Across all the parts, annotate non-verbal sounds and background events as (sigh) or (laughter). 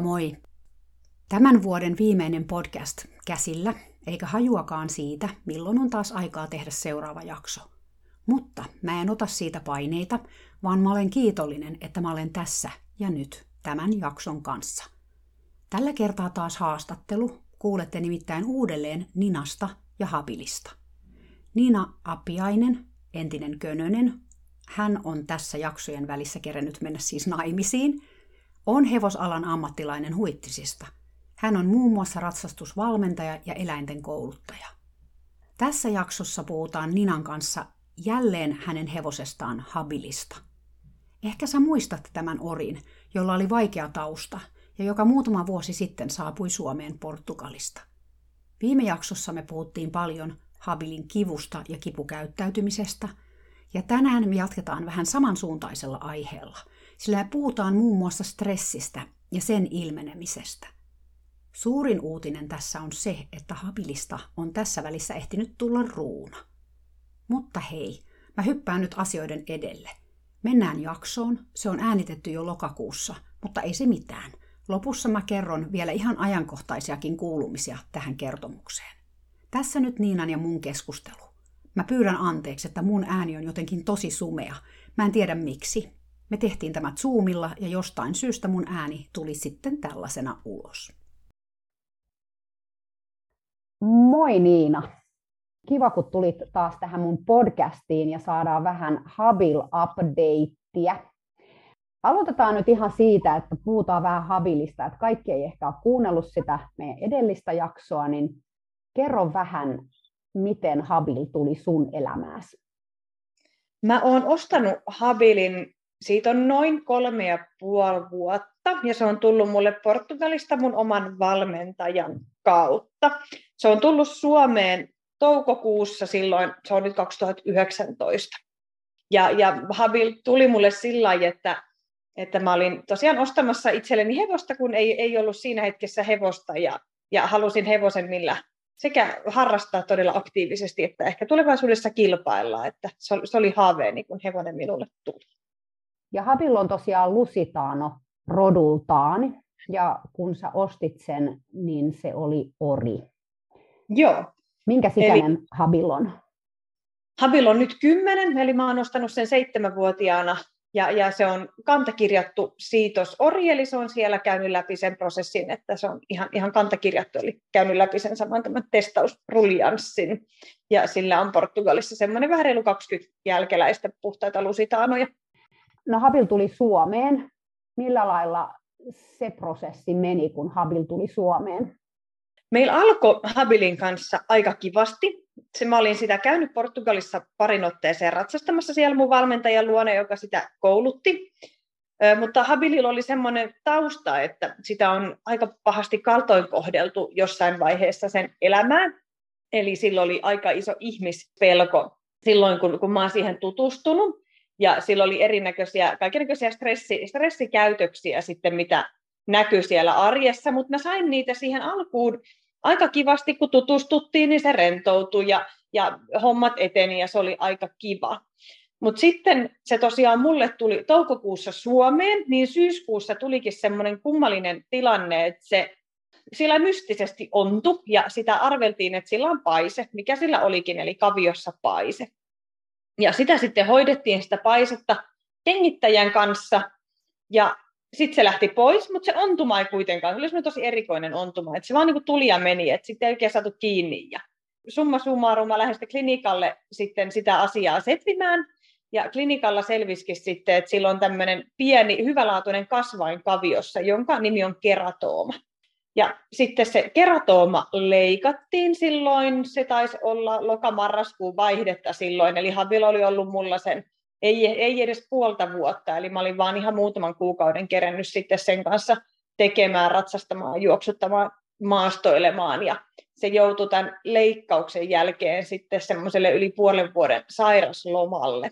Moikka moi! Tämän vuoden viimeinen podcast käsillä, eikä hajuakaan siitä, milloin on taas aikaa tehdä seuraava jakso. Mutta mä en ota siitä paineita, vaan mä olen kiitollinen, että mä olen tässä ja nyt tämän jakson kanssa. Tällä kertaa taas haastattelu, kuulette nimittäin uudelleen Ninasta ja Habilista. Nina Apiainen, entinen Könönen, hän on tässä jaksojen välissä kerennyt mennä siis naimisiin – on hevosalan ammattilainen huittisista. Hän on muun muassa ratsastusvalmentaja ja eläinten kouluttaja. Tässä jaksossa puhutaan Ninan kanssa jälleen hänen hevosestaan Habilista. Ehkä sä muistat tämän orin, jolla oli vaikea tausta ja joka muutama vuosi sitten saapui Suomeen Portugalista. Viime jaksossa me puhuttiin paljon Habilin kivusta ja kipukäyttäytymisestä, ja tänään me jatketaan vähän samansuuntaisella aiheella – sillä puhutaan muun muassa stressistä ja sen ilmenemisestä. Suurin uutinen tässä on se, että habilista on tässä välissä ehtinyt tulla ruuna. Mutta hei, mä hyppään nyt asioiden edelle. Mennään jaksoon, se on äänitetty jo lokakuussa, mutta ei se mitään. Lopussa mä kerron vielä ihan ajankohtaisiakin kuulumisia tähän kertomukseen. Tässä nyt Niinan ja mun keskustelu. Mä pyydän anteeksi, että mun ääni on jotenkin tosi sumea. Mä en tiedä miksi. Me tehtiin tämä Zoomilla ja jostain syystä mun ääni tuli sitten tällaisena ulos. Moi Niina! Kiva, kun tulit taas tähän mun podcastiin ja saadaan vähän Habil updatea. Aloitetaan nyt ihan siitä, että puhutaan vähän Habilista, että kaikki ei ehkä ole kuunnellut sitä meidän edellistä jaksoa, niin kerro vähän, miten Habil tuli sun elämääsi. Mä oon ostanut Habilin siitä on noin kolme ja puoli vuotta, ja se on tullut mulle Portugalista mun oman valmentajan kautta. Se on tullut Suomeen toukokuussa silloin, se on nyt 2019. Ja, ja Habil tuli mulle sillä lailla, että, että mä olin tosiaan ostamassa itselleni hevosta, kun ei, ei ollut siinä hetkessä hevosta, ja, ja halusin hevosen, millä sekä harrastaa todella aktiivisesti, että ehkä tulevaisuudessa kilpailla, että se oli, se oli haaveeni, kun hevonen minulle tuli. Ja Habil on tosiaan Lusitaano rodultaan, ja kun sä ostit sen, niin se oli ori. Joo. Minkä sikäinen eli, Habil on? Habil on nyt kymmenen, eli mä oon ostanut sen seitsemänvuotiaana, ja, ja se on kantakirjattu siitos ori, eli se on siellä käynyt läpi sen prosessin, että se on ihan, ihan kantakirjattu, eli käynyt läpi sen saman tämän testausruljanssin. Ja sillä on Portugalissa semmoinen vähän reilu 20 jälkeläistä puhtaita lusitaanoja. No Habil tuli Suomeen. Millä lailla se prosessi meni, kun Habil tuli Suomeen? Meillä alkoi Habilin kanssa aika kivasti. Se, mä olin sitä käynyt Portugalissa parin otteeseen ratsastamassa siellä mun valmentajan luona, joka sitä koulutti. Mutta Habililla oli semmoinen tausta, että sitä on aika pahasti kaltoin kohdeltu jossain vaiheessa sen elämää. Eli sillä oli aika iso ihmispelko silloin, kun, kun mä oon siihen tutustunut. Ja sillä oli erinäköisiä, kaikenlaisia stressi, stressikäytöksiä sitten, mitä näkyy siellä arjessa, mutta mä sain niitä siihen alkuun aika kivasti, kun tutustuttiin, niin se rentoutui ja, ja hommat eteni ja se oli aika kiva. Mutta sitten se tosiaan mulle tuli toukokuussa Suomeen, niin syyskuussa tulikin semmoinen kummallinen tilanne, että se sillä mystisesti ontu ja sitä arveltiin, että sillä on paise, mikä sillä olikin, eli kaviossa paise. Ja sitä sitten hoidettiin sitä paisetta kengittäjän kanssa. Ja sitten se lähti pois, mutta se ontuma ei kuitenkaan, se oli tosi erikoinen ontuma, että se vaan niin kuin tuli ja meni, että sitten ei oikein saatu kiinni. Ja summa summarum, mä lähdin klinikalle sitten sitä asiaa setvimään, ja klinikalla selvisikin sitten, että sillä on tämmöinen pieni, hyvälaatuinen kasvain kaviossa, jonka nimi on keratooma. Ja sitten se keratooma leikattiin silloin, se taisi olla lokamarraskuun vaihdetta silloin, eli Havil oli ollut mulla sen ei, ei edes puolta vuotta, eli mä olin vaan ihan muutaman kuukauden kerennyt sitten sen kanssa tekemään, ratsastamaan, juoksuttamaan, maastoilemaan, ja se joutui tämän leikkauksen jälkeen sitten semmoiselle yli puolen vuoden sairaslomalle.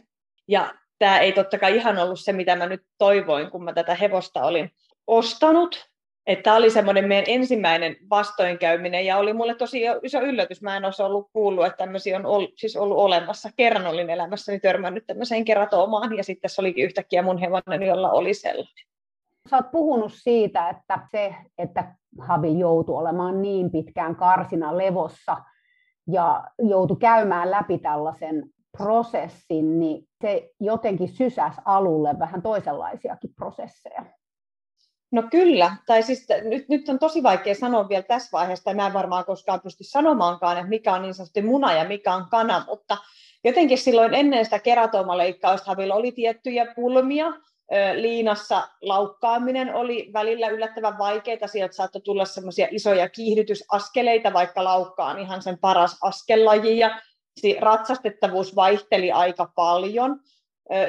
Ja tämä ei totta kai ihan ollut se, mitä mä nyt toivoin, kun mä tätä hevosta olin ostanut, tämä oli semmoinen meidän ensimmäinen vastoinkäyminen ja oli mulle tosi iso yllätys. Mä en olisi ollut kuullut, että tämmöisiä on ollut, siis ollut olemassa. Kerran olin elämässäni törmännyt tämmöiseen keratoomaan ja sitten se olikin yhtäkkiä mun hevonen, jolla oli sellainen. Sä oot puhunut siitä, että se, että Habi joutui olemaan niin pitkään karsina levossa ja joutui käymään läpi tällaisen prosessin, niin se jotenkin sysäsi alulle vähän toisenlaisiakin prosesseja. No kyllä, tai siis nyt, nyt on tosi vaikea sanoa vielä tässä vaiheessa, tai mä en varmaan koskaan pysty sanomaankaan, että mikä on niin sanotusti muna ja mikä on kana, mutta jotenkin silloin ennen sitä keratomaleikkausta Havilla oli tiettyjä pulmia, liinassa laukkaaminen oli välillä yllättävän vaikeaa, sieltä saattoi tulla semmoisia isoja kiihdytysaskeleita, vaikka laukkaan ihan sen paras askellaji, ja ratsastettavuus vaihteli aika paljon,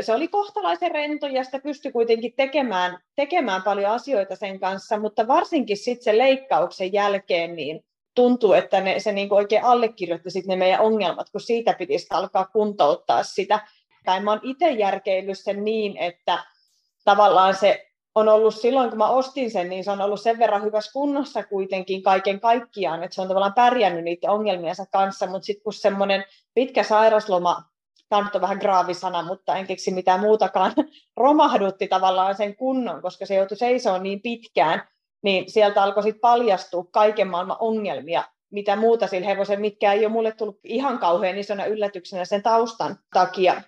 se oli kohtalaisen rento ja sitä pystyi kuitenkin tekemään, tekemään paljon asioita sen kanssa, mutta varsinkin sitten sen leikkauksen jälkeen niin tuntuu, että ne, se niin oikein allekirjoitti sit ne meidän ongelmat, kun siitä pitisi alkaa kuntouttaa sitä. Tai mä oon itse järkeillyt sen niin, että tavallaan se on ollut silloin, kun mä ostin sen, niin se on ollut sen verran hyvässä kunnossa kuitenkin kaiken kaikkiaan, että se on tavallaan pärjännyt niiden ongelmiensa kanssa, mutta sitten kun semmoinen pitkä sairasloma tämä nyt on vähän graavisana, mutta en keksi mitään muutakaan, (laughs) romahdutti tavallaan sen kunnon, koska se joutui seisomaan niin pitkään, niin sieltä alkoi sitten paljastua kaiken maailman ongelmia, mitä muuta sillä hevosen, mitkä ei ole mulle tullut ihan kauhean isona yllätyksenä sen taustan takia.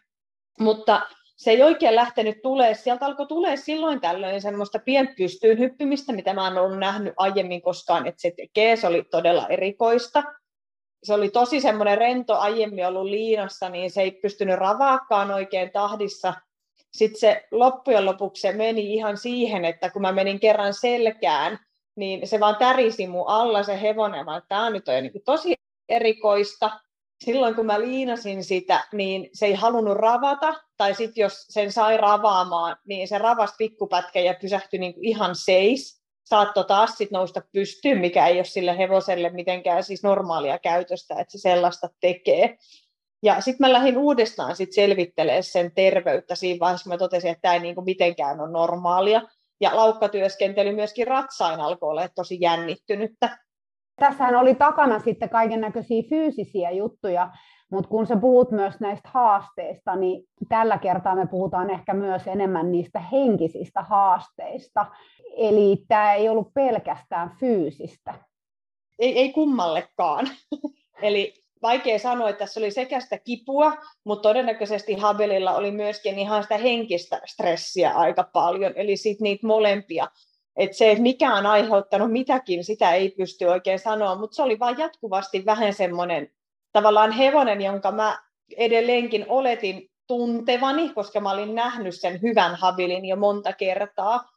Mutta se ei oikein lähtenyt tulee. Sieltä alkoi tulee silloin tällöin semmoista pienpystyyn hyppimistä, mitä mä en ollut nähnyt aiemmin koskaan, että se tekee. Se oli todella erikoista se oli tosi semmoinen rento aiemmin ollut liinassa, niin se ei pystynyt ravaakaan oikein tahdissa. Sitten se loppujen lopuksi se meni ihan siihen, että kun mä menin kerran selkään, niin se vaan tärisi mun alla se hevonen, vaan tämä nyt on jo niin tosi erikoista. Silloin kun mä liinasin sitä, niin se ei halunnut ravata, tai sitten jos sen sai ravaamaan, niin se ravasi pikkupätkä ja pysähtyi niin ihan seis saattoi taas sit nousta pystyyn, mikä ei ole sille hevoselle mitenkään siis normaalia käytöstä, että se sellaista tekee. Ja sitten mä lähdin uudestaan sit selvittelemään sen terveyttä siinä vaiheessa, kun mä totesin, että tämä ei niinku mitenkään ole normaalia. Ja laukkatyöskentely myöskin ratsain alkoi olla tosi jännittynyttä. Tässähän oli takana sitten kaiken näköisiä fyysisiä juttuja, mutta kun sä puhut myös näistä haasteista, niin tällä kertaa me puhutaan ehkä myös enemmän niistä henkisistä haasteista. Eli tämä ei ollut pelkästään fyysistä. Ei, ei kummallekaan. (laughs) Eli vaikea sanoa, että tässä oli sekä sitä kipua, mutta todennäköisesti Habelilla oli myöskin ihan sitä henkistä stressiä aika paljon, eli sitten niitä molempia. Et se, että mikä on aiheuttanut mitäkin, sitä ei pysty oikein sanoa, mutta se oli vain jatkuvasti vähän semmoinen tavallaan hevonen, jonka mä edelleenkin oletin tuntevani, koska mä olin nähnyt sen hyvän habilin jo monta kertaa.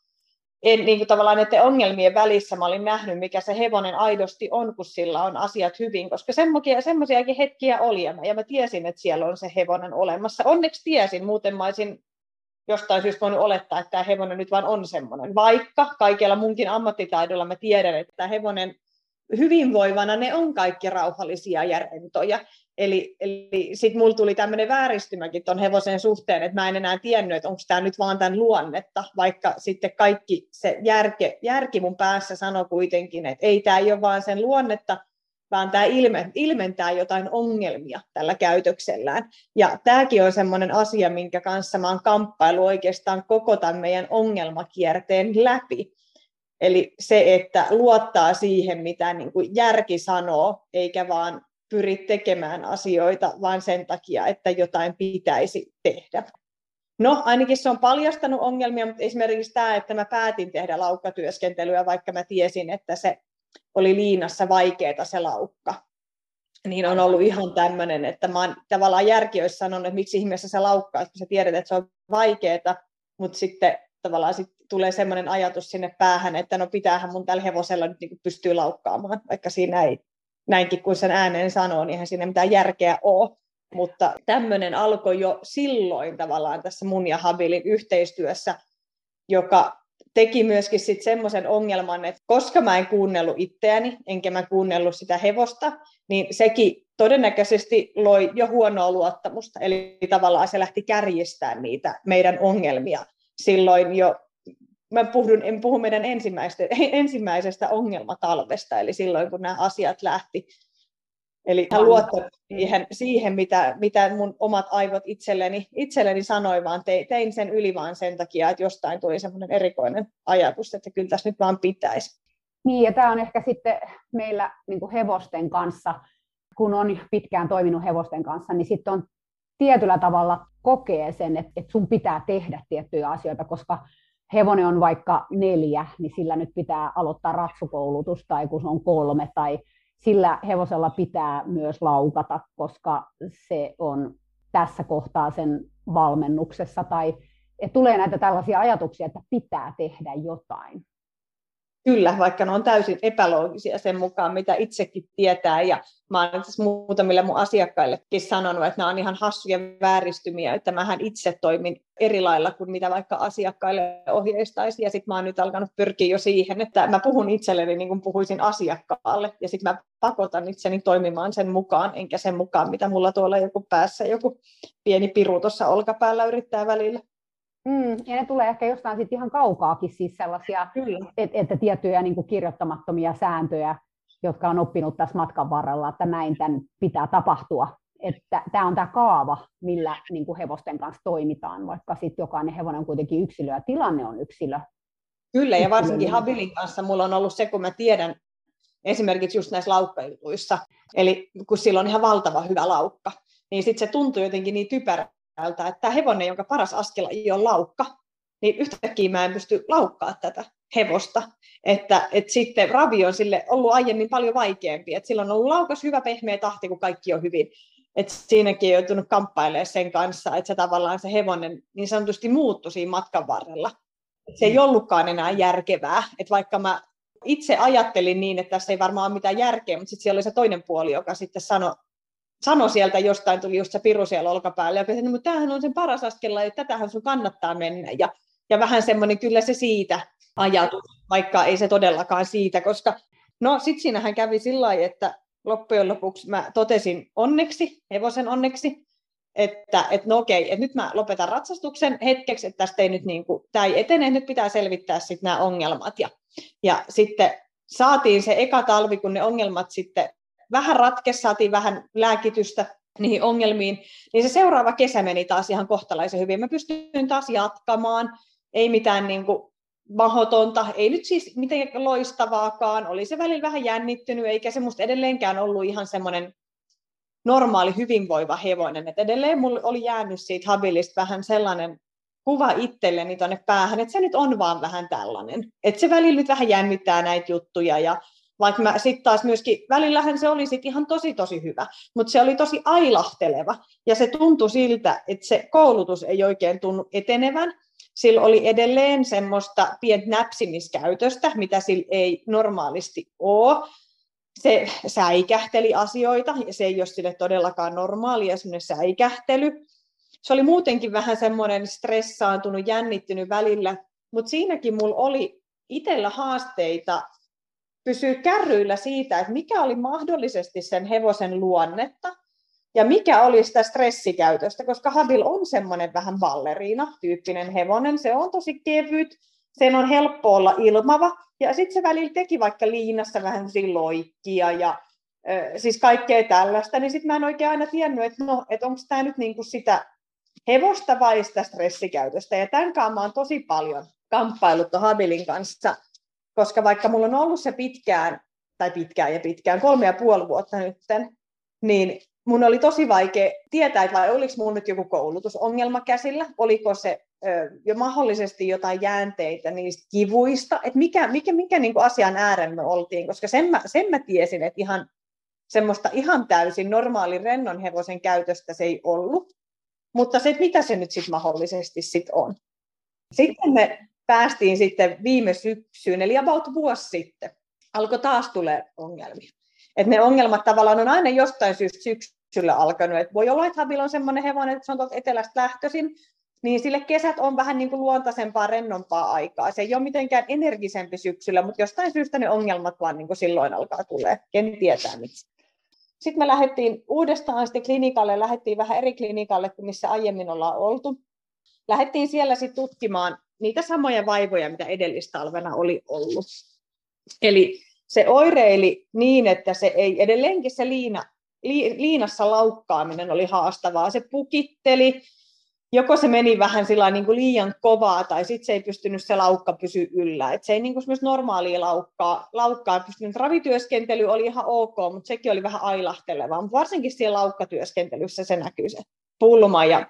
En, niin kuin tavallaan näiden ongelmien välissä mä olin nähnyt, mikä se hevonen aidosti on, kun sillä on asiat hyvin, koska semmoisiakin hetkiä oli, ja mä, ja mä tiesin, että siellä on se hevonen olemassa. Onneksi tiesin, muuten mä olisin jostain syystä voinut olettaa, että tämä hevonen nyt vaan on semmoinen. Vaikka kaikella munkin ammattitaidolla mä tiedän, että tämä hevonen hyvinvoivana ne on kaikki rauhallisia ja rentoja. Eli, eli sitten mulla tuli tämmöinen vääristymäkin tuon hevosen suhteen, että mä en enää tiennyt, että onko tämä nyt vaan tämän luonnetta, vaikka sitten kaikki se järke, järki mun päässä sanoi kuitenkin, että ei tämä ei ole vaan sen luonnetta, vaan tämä ilme, ilmentää jotain ongelmia tällä käytöksellään. Ja tämäkin on semmoinen asia, minkä kanssa mä oon kamppailu oikeastaan koko tämän meidän ongelmakierteen läpi. Eli se, että luottaa siihen, mitä niin kuin järki sanoo, eikä vaan pyri tekemään asioita, vaan sen takia, että jotain pitäisi tehdä. No, ainakin se on paljastanut ongelmia, mutta esimerkiksi tämä, että mä päätin tehdä laukkatyöskentelyä, vaikka mä tiesin, että se oli liinassa vaikeaa se laukka. Niin on ollut ihan tämmöinen, että mä oon tavallaan järki olisi sanonut, että miksi ihmeessä se laukkaa, kun sä tiedät, että se on vaikeaa, mutta sitten tavallaan sit tulee semmoinen ajatus sinne päähän, että no pitäähän mun tällä hevosella nyt niin pystyy laukkaamaan, vaikka siinä ei näinkin kuin sen ääneen sanoo, niin eihän siinä mitään järkeä ole. mutta tämmöinen alkoi jo silloin tavallaan tässä mun ja Habilin yhteistyössä, joka teki myöskin sitten semmoisen ongelman, että koska mä en kuunnellut itseäni, enkä mä kuunnellut sitä hevosta, niin sekin todennäköisesti loi jo huonoa luottamusta. Eli tavallaan se lähti kärjistämään niitä meidän ongelmia silloin jo mä puhun, en puhu meidän ensimmäisestä, (laughs) ensimmäisestä ongelmatalvesta, eli silloin kun nämä asiat lähti. Eli hän luotti siihen, siihen mitä, mitä mun omat aivot itselleni, itselleni sanoi, vaan te, tein sen yli vaan sen takia, että jostain tuli semmoinen erikoinen ajatus, että kyllä tässä nyt vaan pitäisi. Niin, ja tämä on ehkä sitten meillä niin hevosten kanssa, kun on pitkään toiminut hevosten kanssa, niin sitten on tietyllä tavalla kokee sen, että, että sun pitää tehdä tiettyjä asioita, koska hevonen on vaikka neljä, niin sillä nyt pitää aloittaa ratsukoulutus, tai kun se on kolme, tai sillä hevosella pitää myös laukata, koska se on tässä kohtaa sen valmennuksessa, tai tulee näitä tällaisia ajatuksia, että pitää tehdä jotain. Kyllä, vaikka ne on täysin epäloogisia sen mukaan, mitä itsekin tietää. Ja mä olen siis muutamille mun asiakkaillekin sanonut, että nämä on ihan hassuja vääristymiä, että mähän itse toimin eri lailla kuin mitä vaikka asiakkaille ohjeistaisi. Ja sitten mä oon nyt alkanut pyrkiä jo siihen, että mä puhun itselleni niin kuin puhuisin asiakkaalle. Ja sitten mä pakotan itseni toimimaan sen mukaan, enkä sen mukaan, mitä mulla tuolla joku päässä, joku pieni piru tuossa olkapäällä yrittää välillä. Mm, ja ne tulee ehkä jostain sit ihan kaukaakin, siis sellaisia, et, että tiettyjä niin kirjoittamattomia sääntöjä, jotka on oppinut tässä matkan varrella, että näin tämän pitää tapahtua. Että tämä on tämä kaava, millä niin kuin hevosten kanssa toimitaan, vaikka sitten jokainen hevonen on kuitenkin yksilö ja tilanne on yksilö. Kyllä, ja varsinkin Habilin kanssa mulla on ollut se, kun mä tiedän esimerkiksi just näissä laukkailuissa, eli kun sillä on ihan valtava hyvä laukka, niin sitten se tuntuu jotenkin niin että tämä hevonen, jonka paras askel on laukka, niin yhtäkkiä mä en pysty laukkaa tätä hevosta. Että, että sitten ravi on sille ollut aiemmin paljon vaikeampi. Että sillä on ollut laukas hyvä pehmeä tahti, kun kaikki on hyvin. Että siinäkin on joutunut kamppailemaan sen kanssa, että se tavallaan se hevonen niin sanotusti muuttui siinä matkan varrella. Se ei ollutkaan enää järkevää. Että vaikka mä itse ajattelin niin, että tässä ei varmaan ole mitään järkeä, mutta sitten siellä oli se toinen puoli, joka sitten sanoi sanoi sieltä jostain, tuli just se piru siellä olkapäällä, ja sanoi, mutta tämähän on sen paras askella, että tätähän sun kannattaa mennä. Ja, ja vähän semmoinen kyllä se siitä ajatus, vaikka ei se todellakaan siitä, koska no sitten siinähän kävi sillä lailla, että loppujen lopuksi mä totesin onneksi, hevosen onneksi, että, että no okei, että nyt mä lopetan ratsastuksen hetkeksi, että tästä ei nyt niin kuin, tämä ei etene, nyt pitää selvittää sitten nämä ongelmat. Ja, ja sitten saatiin se eka talvi, kun ne ongelmat sitten vähän ratkesi, saatiin vähän lääkitystä niihin ongelmiin, niin se seuraava kesä meni taas ihan kohtalaisen hyvin. Mä pystyin taas jatkamaan, ei mitään niin kuin mahotonta, ei nyt siis mitenkään loistavaakaan, oli se välillä vähän jännittynyt, eikä se musta edelleenkään ollut ihan semmoinen normaali hyvinvoiva hevonen, että edelleen mulla oli jäänyt siitä habilista vähän sellainen kuva itselleni tuonne päähän, että se nyt on vaan vähän tällainen, että se välillä nyt vähän jännittää näitä juttuja ja vaikka mä sitten taas myöskin, välillähän se oli sit ihan tosi tosi hyvä, mutta se oli tosi ailahteleva. Ja se tuntui siltä, että se koulutus ei oikein tunnu etenevän. Sillä oli edelleen semmoista pientä näpsimiskäytöstä, mitä sillä ei normaalisti ole. Se säikähteli asioita, ja se ei ole sille todellakaan normaalia, semmoinen säikähtely. Se oli muutenkin vähän semmoinen stressaantunut, jännittynyt välillä, mutta siinäkin mulla oli itsellä haasteita pysyä kärryillä siitä, että mikä oli mahdollisesti sen hevosen luonnetta ja mikä oli sitä stressikäytöstä, koska Habil on semmoinen vähän balleriina-tyyppinen hevonen, se on tosi kevyt, sen on helppo olla ilmava, ja sitten se välillä teki vaikka liinassa vähän loikkia ja siis kaikkea tällaista, niin sitten mä en oikein aina tiennyt, että no, et onko tämä nyt niinku sitä hevosta vai sitä stressikäytöstä, ja tämän kanssa mä oon tosi paljon kamppailut Habilin kanssa – koska vaikka mulla on ollut se pitkään, tai pitkään ja pitkään, kolme ja puoli vuotta nytten, niin mun oli tosi vaikea tietää, että vai oliko mulla nyt joku koulutusongelma käsillä, oliko se ö, jo mahdollisesti jotain jäänteitä niistä kivuista, että mikä, mikä, mikä niin kuin asian äärellä me oltiin, koska sen mä, sen mä tiesin, että ihan semmoista ihan täysin normaali rennon hevosen käytöstä se ei ollut, mutta se, että mitä se nyt sitten mahdollisesti sit on. Sitten me päästiin sitten viime syksyyn, eli about vuosi sitten, alkoi taas tulee ongelmia. Et ne ongelmat tavallaan on aina jostain syystä syksyllä alkanut. Et voi olla, että Habil on semmoinen hevonen, että se on tuolta etelästä lähtöisin, niin sille kesät on vähän niin kuin luontaisempaa, rennompaa aikaa. Se ei ole mitenkään energisempi syksyllä, mutta jostain syystä ne ongelmat vaan niin kuin silloin alkaa tulee. Ken tietää miksi. Sitten me lähdettiin uudestaan sitten klinikalle, lähdettiin vähän eri klinikalle kuin missä aiemmin ollaan oltu. Lähdettiin siellä sitten tutkimaan niitä samoja vaivoja, mitä edellistalvena oli ollut. Eli se oireili niin, että se ei edelleenkin se liina, li, liinassa laukkaaminen oli haastavaa. Se pukitteli, joko se meni vähän sillä niin kuin liian kovaa, tai sitten se ei pystynyt se laukka pysyä yllä. Et se ei niin kuin normaalia laukkaa, laukkaa pystynyt. Ravityöskentely oli ihan ok, mutta sekin oli vähän ailahtelevaa. Mutta varsinkin siellä laukkatyöskentelyssä se näkyy se pulma. Ja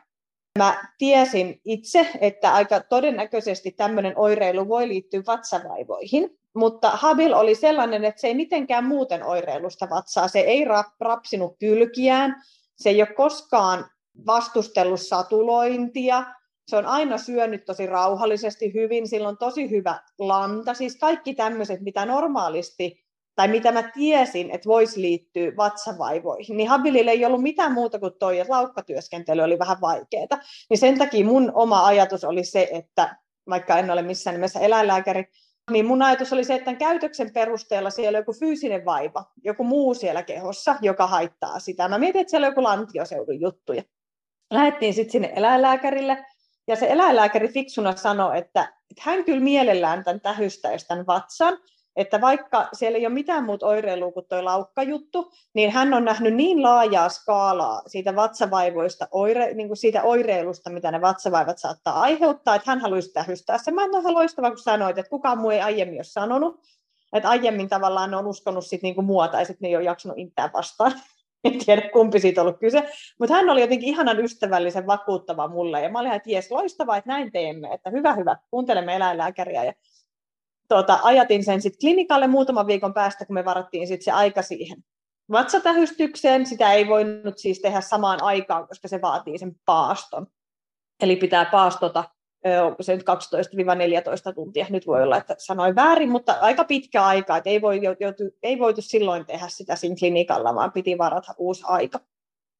mä tiesin itse, että aika todennäköisesti tämmöinen oireilu voi liittyä vatsavaivoihin. Mutta Habil oli sellainen, että se ei mitenkään muuten oireilusta vatsaa. Se ei rapsinut kylkiään, se ei ole koskaan vastustellut satulointia, se on aina syönyt tosi rauhallisesti hyvin, sillä on tosi hyvä lanta, siis kaikki tämmöiset, mitä normaalisti tai mitä mä tiesin, että voisi liittyä vatsavaivoihin, niin Habilille ei ollut mitään muuta kuin toi, että laukkatyöskentely oli vähän vaikeaa. Niin sen takia mun oma ajatus oli se, että vaikka en ole missään nimessä eläinlääkäri, niin mun ajatus oli se, että tämän käytöksen perusteella siellä on joku fyysinen vaiva, joku muu siellä kehossa, joka haittaa sitä. Mä mietin, että siellä on joku lantioseudun juttuja lähdettiin sitten sinne eläinlääkärille, ja se eläinlääkäri fiksuna sanoi, että, että hän kyllä mielellään tämän tähystäisi tämän vatsan, että vaikka siellä ei ole mitään muuta oireilua kuin tuo laukkajuttu, niin hän on nähnyt niin laajaa skaalaa siitä vatsavaivoista, oire, niin kuin siitä oireilusta, mitä ne vatsavaivat saattaa aiheuttaa, että hän haluaisi tähystää sen. Mä en loistava, kun sanoit, että kukaan muu ei aiemmin ole sanonut, että aiemmin tavallaan ne on uskonut sit niin kuin muuta, ja sitten ne ei ole jaksanut intää vastaan. (laughs) en tiedä kumpi siitä on ollut kyse, mutta hän oli jotenkin ihanan ystävällisen vakuuttava mulle, ja mä olin, että jes, loistavaa, että näin teemme, että hyvä, hyvä, kuuntelemme eläinlääkäriä, ja tuota, ajatin sen sitten klinikalle muutaman viikon päästä, kun me varattiin sitten se aika siihen vatsatähystykseen, sitä ei voinut siis tehdä samaan aikaan, koska se vaatii sen paaston. Eli pitää paastota se nyt 12-14 tuntia, nyt voi olla, että sanoin väärin, mutta aika pitkä aika, että ei, voi, joutu, ei voitu silloin tehdä sitä siinä klinikalla, vaan piti varata uusi aika.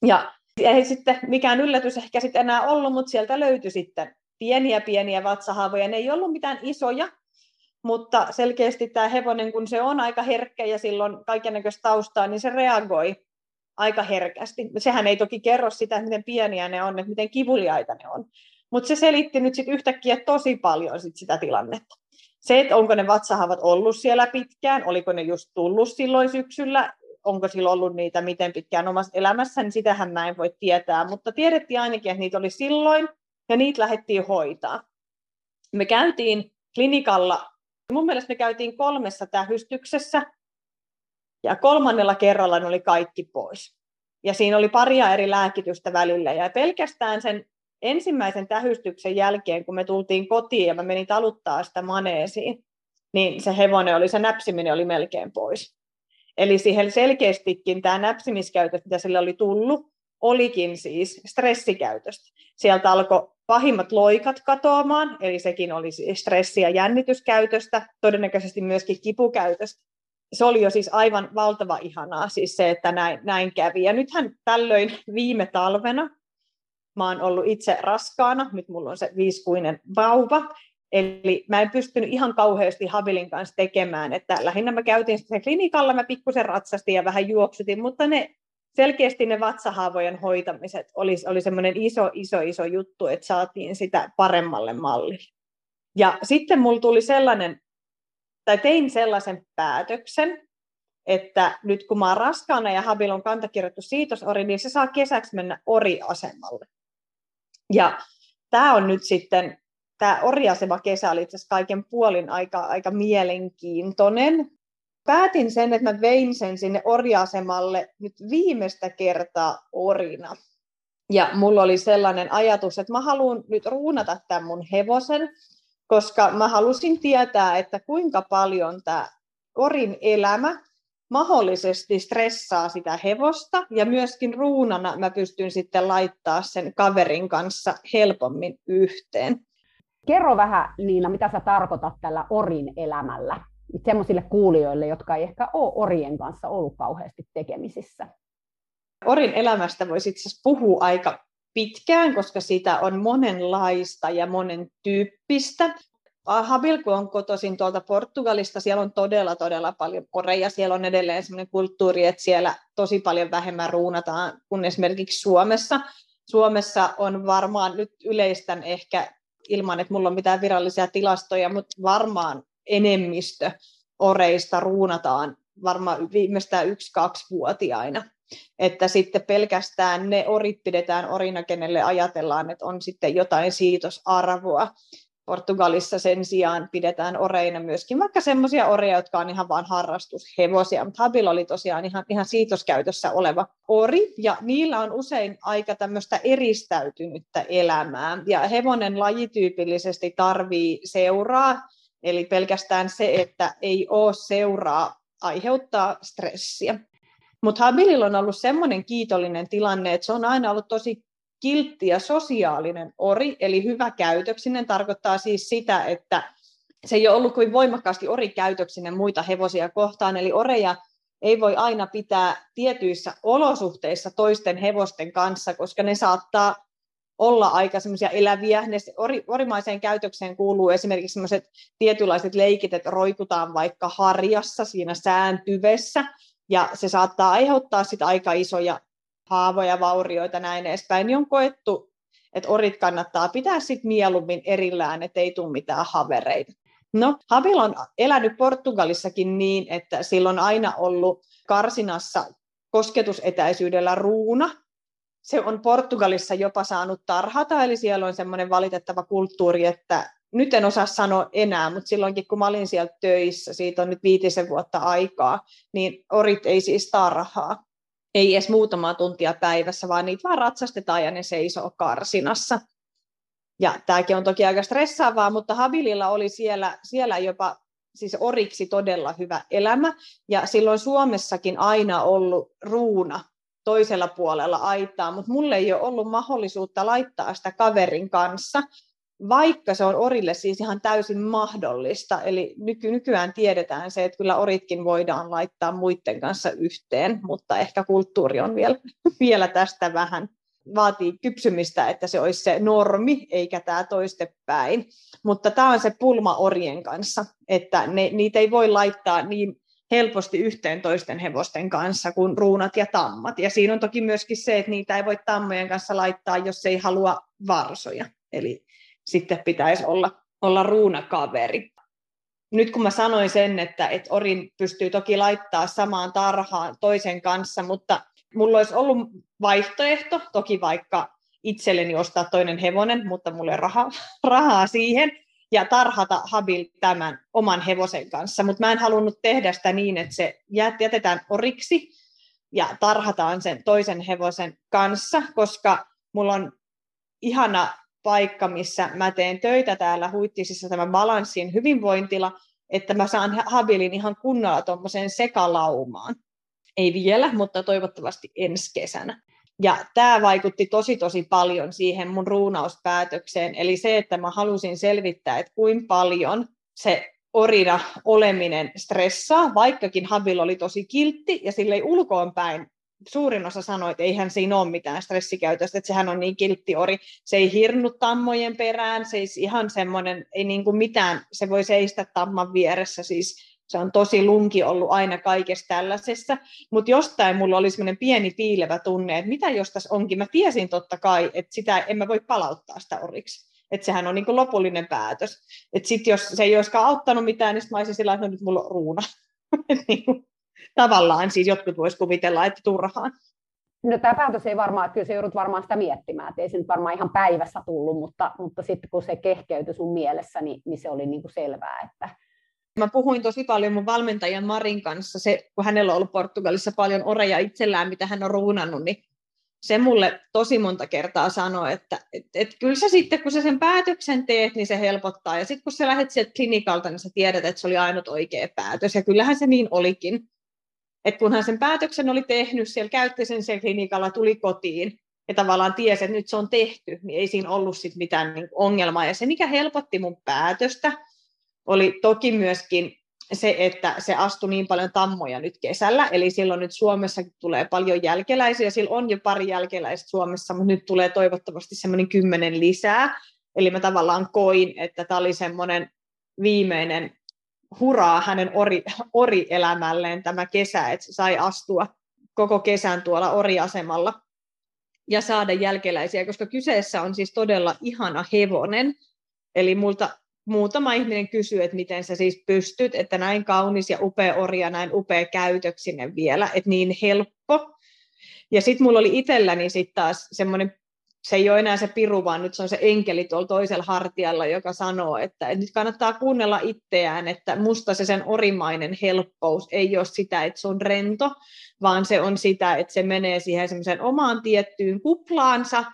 Ja ei sitten mikään yllätys ehkä sitten enää ollut, mutta sieltä löytyi sitten pieniä pieniä vatsahaavoja, ne ei ollut mitään isoja, mutta selkeästi tämä hevonen, kun se on aika herkkä ja silloin kaikennäköistä taustaa, niin se reagoi aika herkästi. Sehän ei toki kerro sitä, miten pieniä ne on, että miten kivuliaita ne on. Mutta se selitti nyt sitten yhtäkkiä tosi paljon sit sitä tilannetta. Se, että onko ne vatsahavat ollut siellä pitkään, oliko ne just tullut silloin syksyllä, onko sillä ollut niitä miten pitkään omassa elämässä, niin sitähän mä en voi tietää. Mutta tiedettiin ainakin, että niitä oli silloin ja niitä lähdettiin hoitaa. Me käytiin klinikalla, mun mielestä me käytiin kolmessa tähystyksessä ja kolmannella kerralla ne oli kaikki pois. Ja siinä oli paria eri lääkitystä välillä ja pelkästään sen ensimmäisen tähystyksen jälkeen, kun me tultiin kotiin ja mä menin taluttaa sitä maneesiin, niin se hevonen oli, se näpsiminen oli melkein pois. Eli siihen selkeästikin tämä näpsimiskäytös, mitä sille oli tullut, olikin siis stressikäytöstä. Sieltä alkoi pahimmat loikat katoamaan, eli sekin oli stressi- ja jännityskäytöstä, todennäköisesti myöskin kipukäytöstä. Se oli jo siis aivan valtava ihanaa, siis se, että näin, näin kävi. Ja nythän tällöin viime talvena Mä oon ollut itse raskaana, nyt mulla on se viisikuinen vauva, Eli mä en pystynyt ihan kauheasti Habilin kanssa tekemään, että lähinnä mä käytin sen klinikalla, mä pikkusen ratsastin ja vähän juoksutin, mutta ne selkeästi ne vatsahaavojen hoitamiset oli, oli semmoinen iso, iso, iso juttu, että saatiin sitä paremmalle mallille. Ja sitten mulla tuli sellainen, tai tein sellaisen päätöksen, että nyt kun mä oon raskaana ja Habil on kantakirjoittu siitosori, niin se saa kesäksi mennä oriasemalle. Ja tämä on nyt sitten, tämä oriasema kesä oli itse kaiken puolin aika, aika mielenkiintoinen. Päätin sen, että mä vein sen sinne oriasemalle nyt viimeistä kertaa orina. Ja mulla oli sellainen ajatus, että mä haluan nyt ruunata tämän mun hevosen, koska mä halusin tietää, että kuinka paljon tämä orin elämä mahdollisesti stressaa sitä hevosta ja myöskin ruunana mä pystyn sitten laittaa sen kaverin kanssa helpommin yhteen. Kerro vähän Niina, mitä sä tarkoitat tällä orin elämällä? Semmoisille kuulijoille, jotka ei ehkä ole orien kanssa ollut kauheasti tekemisissä. Orin elämästä voisi itse asiassa puhua aika pitkään, koska sitä on monenlaista ja monen tyyppistä. Habil, kun on kotoisin tuolta Portugalista, siellä on todella, todella paljon oreja. Siellä on edelleen sellainen kulttuuri, että siellä tosi paljon vähemmän ruunataan kuin esimerkiksi Suomessa. Suomessa on varmaan, nyt yleistän ehkä ilman, että mulla on mitään virallisia tilastoja, mutta varmaan enemmistö oreista ruunataan varmaan viimeistään yksi-kaksi-vuotiaina. Että sitten pelkästään ne orit pidetään orina, kenelle ajatellaan, että on sitten jotain siitosarvoa. Portugalissa sen sijaan pidetään oreina myöskin vaikka semmoisia oreja, jotka on ihan vain harrastushevosia, mutta Habil oli tosiaan ihan, ihan siitoskäytössä oleva ori, ja niillä on usein aika tämmöistä eristäytynyttä elämää, ja hevonen lajityypillisesti tarvii seuraa, eli pelkästään se, että ei ole seuraa, aiheuttaa stressiä. Mutta Habililla on ollut semmoinen kiitollinen tilanne, että se on aina ollut tosi kiltti ja sosiaalinen ori, eli hyvä käytöksinen tarkoittaa siis sitä, että se ei ole ollut kuin voimakkaasti orikäytöksinen muita hevosia kohtaan, eli oreja ei voi aina pitää tietyissä olosuhteissa toisten hevosten kanssa, koska ne saattaa olla aika semmoisia eläviä. Ne ori, orimaiseen käytökseen kuuluu esimerkiksi semmoiset tietynlaiset leikit, että roikutaan vaikka harjassa siinä sääntyvessä, ja se saattaa aiheuttaa sitä aika isoja haavoja, vaurioita, näin edespäin, niin on koettu, että orit kannattaa pitää sit mieluummin erillään, ettei tule mitään havereita. No, Habil on elänyt Portugalissakin niin, että sillä on aina ollut karsinassa kosketusetäisyydellä ruuna. Se on Portugalissa jopa saanut tarhata, eli siellä on semmoinen valitettava kulttuuri, että nyt en osaa sanoa enää, mutta silloinkin kun mä olin siellä töissä, siitä on nyt viitisen vuotta aikaa, niin orit ei siis tarhaa ei edes muutamaa tuntia päivässä, vaan niitä vaan ratsastetaan ja ne seisoo karsinassa. Ja tämäkin on toki aika stressaavaa, mutta Habililla oli siellä, siellä jopa siis oriksi todella hyvä elämä. Ja silloin Suomessakin aina ollut ruuna toisella puolella aitaa, mutta mulle ei ole ollut mahdollisuutta laittaa sitä kaverin kanssa, vaikka se on orille siis ihan täysin mahdollista. Eli nyky- nykyään tiedetään se, että kyllä oritkin voidaan laittaa muiden kanssa yhteen, mutta ehkä kulttuuri on vielä, (laughs) vielä tästä vähän vaatii kypsymistä, että se olisi se normi, eikä tämä toistepäin. Mutta tämä on se pulma orien kanssa, että ne, niitä ei voi laittaa niin helposti yhteen toisten hevosten kanssa kuin ruunat ja tammat. Ja siinä on toki myöskin se, että niitä ei voi tammojen kanssa laittaa, jos ei halua varsoja. Eli sitten pitäisi olla, olla ruunakaveri. Nyt kun mä sanoin sen, että, että Orin pystyy toki laittaa samaan tarhaan toisen kanssa, mutta mulla olisi ollut vaihtoehto, toki vaikka itselleni ostaa toinen hevonen, mutta mulla ei rahaa, (laughs) rahaa siihen, ja tarhata Habil tämän oman hevosen kanssa, mutta mä en halunnut tehdä sitä niin, että se jätetään oriksi ja tarhataan sen toisen hevosen kanssa, koska mulla on ihana paikka, missä mä teen töitä täällä Huittisissa tämän balanssin hyvinvointila, että mä saan Habilin ihan kunnolla tuommoiseen sekalaumaan. Ei vielä, mutta toivottavasti ensi kesänä. Ja tämä vaikutti tosi tosi paljon siihen mun ruunauspäätökseen, eli se, että mä halusin selvittää, että kuinka paljon se orina oleminen stressaa, vaikkakin Habil oli tosi kiltti ja sille ei ulkoon päin suurin osa sanoi, että eihän siinä ole mitään stressikäytöstä, että sehän on niin kiltti ori. Se ei hirnu tammojen perään, se ei ihan semmoinen, ei niin kuin mitään, se voi seistä tamman vieressä, siis se on tosi lunki ollut aina kaikessa tällaisessa, mutta jostain mulla oli semmoinen pieni piilevä tunne, että mitä jos tässä onkin. Mä tiesin totta kai, että sitä en mä voi palauttaa sitä oriksi. Että sehän on niin kuin lopullinen päätös. Että sitten jos se ei olisikaan auttanut mitään, niin mä olisin sillä että no nyt mulla on ruuna. (laughs) Niin tavallaan siis jotkut vois kuvitella, että turhaan. No tämä päätös ei varmaan, että kyllä se joudut varmaan sitä miettimään, että ei se nyt varmaan ihan päivässä tullut, mutta, mutta sitten kun se kehkeytyi sun mielessä, niin, niin se oli niin kuin selvää, että, Mä puhuin tosi paljon mun valmentajan Marin kanssa, se, kun hänellä on ollut Portugalissa paljon oreja itsellään, mitä hän on ruunannut, niin se mulle tosi monta kertaa sanoi, että et, et kyllä sä sitten, kun sä sen päätöksen teet, niin se helpottaa. Ja sitten kun sä lähdet sieltä klinikalta, niin sä tiedät, että se oli ainut oikea päätös. Ja kyllähän se niin olikin. Et kun hän sen päätöksen oli tehnyt, siellä käytti sen siellä klinikalla, tuli kotiin ja tavallaan tiesi, että nyt se on tehty, niin ei siinä ollut sit mitään niin ongelmaa. Ja se, mikä helpotti mun päätöstä, oli toki myöskin se, että se astui niin paljon tammoja nyt kesällä, eli silloin nyt Suomessa tulee paljon jälkeläisiä, sillä on jo pari jälkeläistä Suomessa, mutta nyt tulee toivottavasti semmoinen kymmenen lisää, eli mä tavallaan koin, että tämä oli semmoinen viimeinen huraa hänen ori, orielämälleen tämä kesä, että se sai astua koko kesän tuolla oriasemalla ja saada jälkeläisiä, koska kyseessä on siis todella ihana hevonen. Eli multa muutama ihminen kysyy, että miten sä siis pystyt, että näin kaunis ja upea orja, näin upea käytöksinen vielä, että niin helppo. Ja sitten mulla oli itselläni sitten taas semmoinen, se ei ole enää se piru, vaan nyt se on se enkeli tuolla toisella hartialla, joka sanoo, että, että nyt kannattaa kuunnella itseään, että musta se sen orimainen helppous ei ole sitä, että se on rento, vaan se on sitä, että se menee siihen semmoiseen omaan tiettyyn kuplaansa,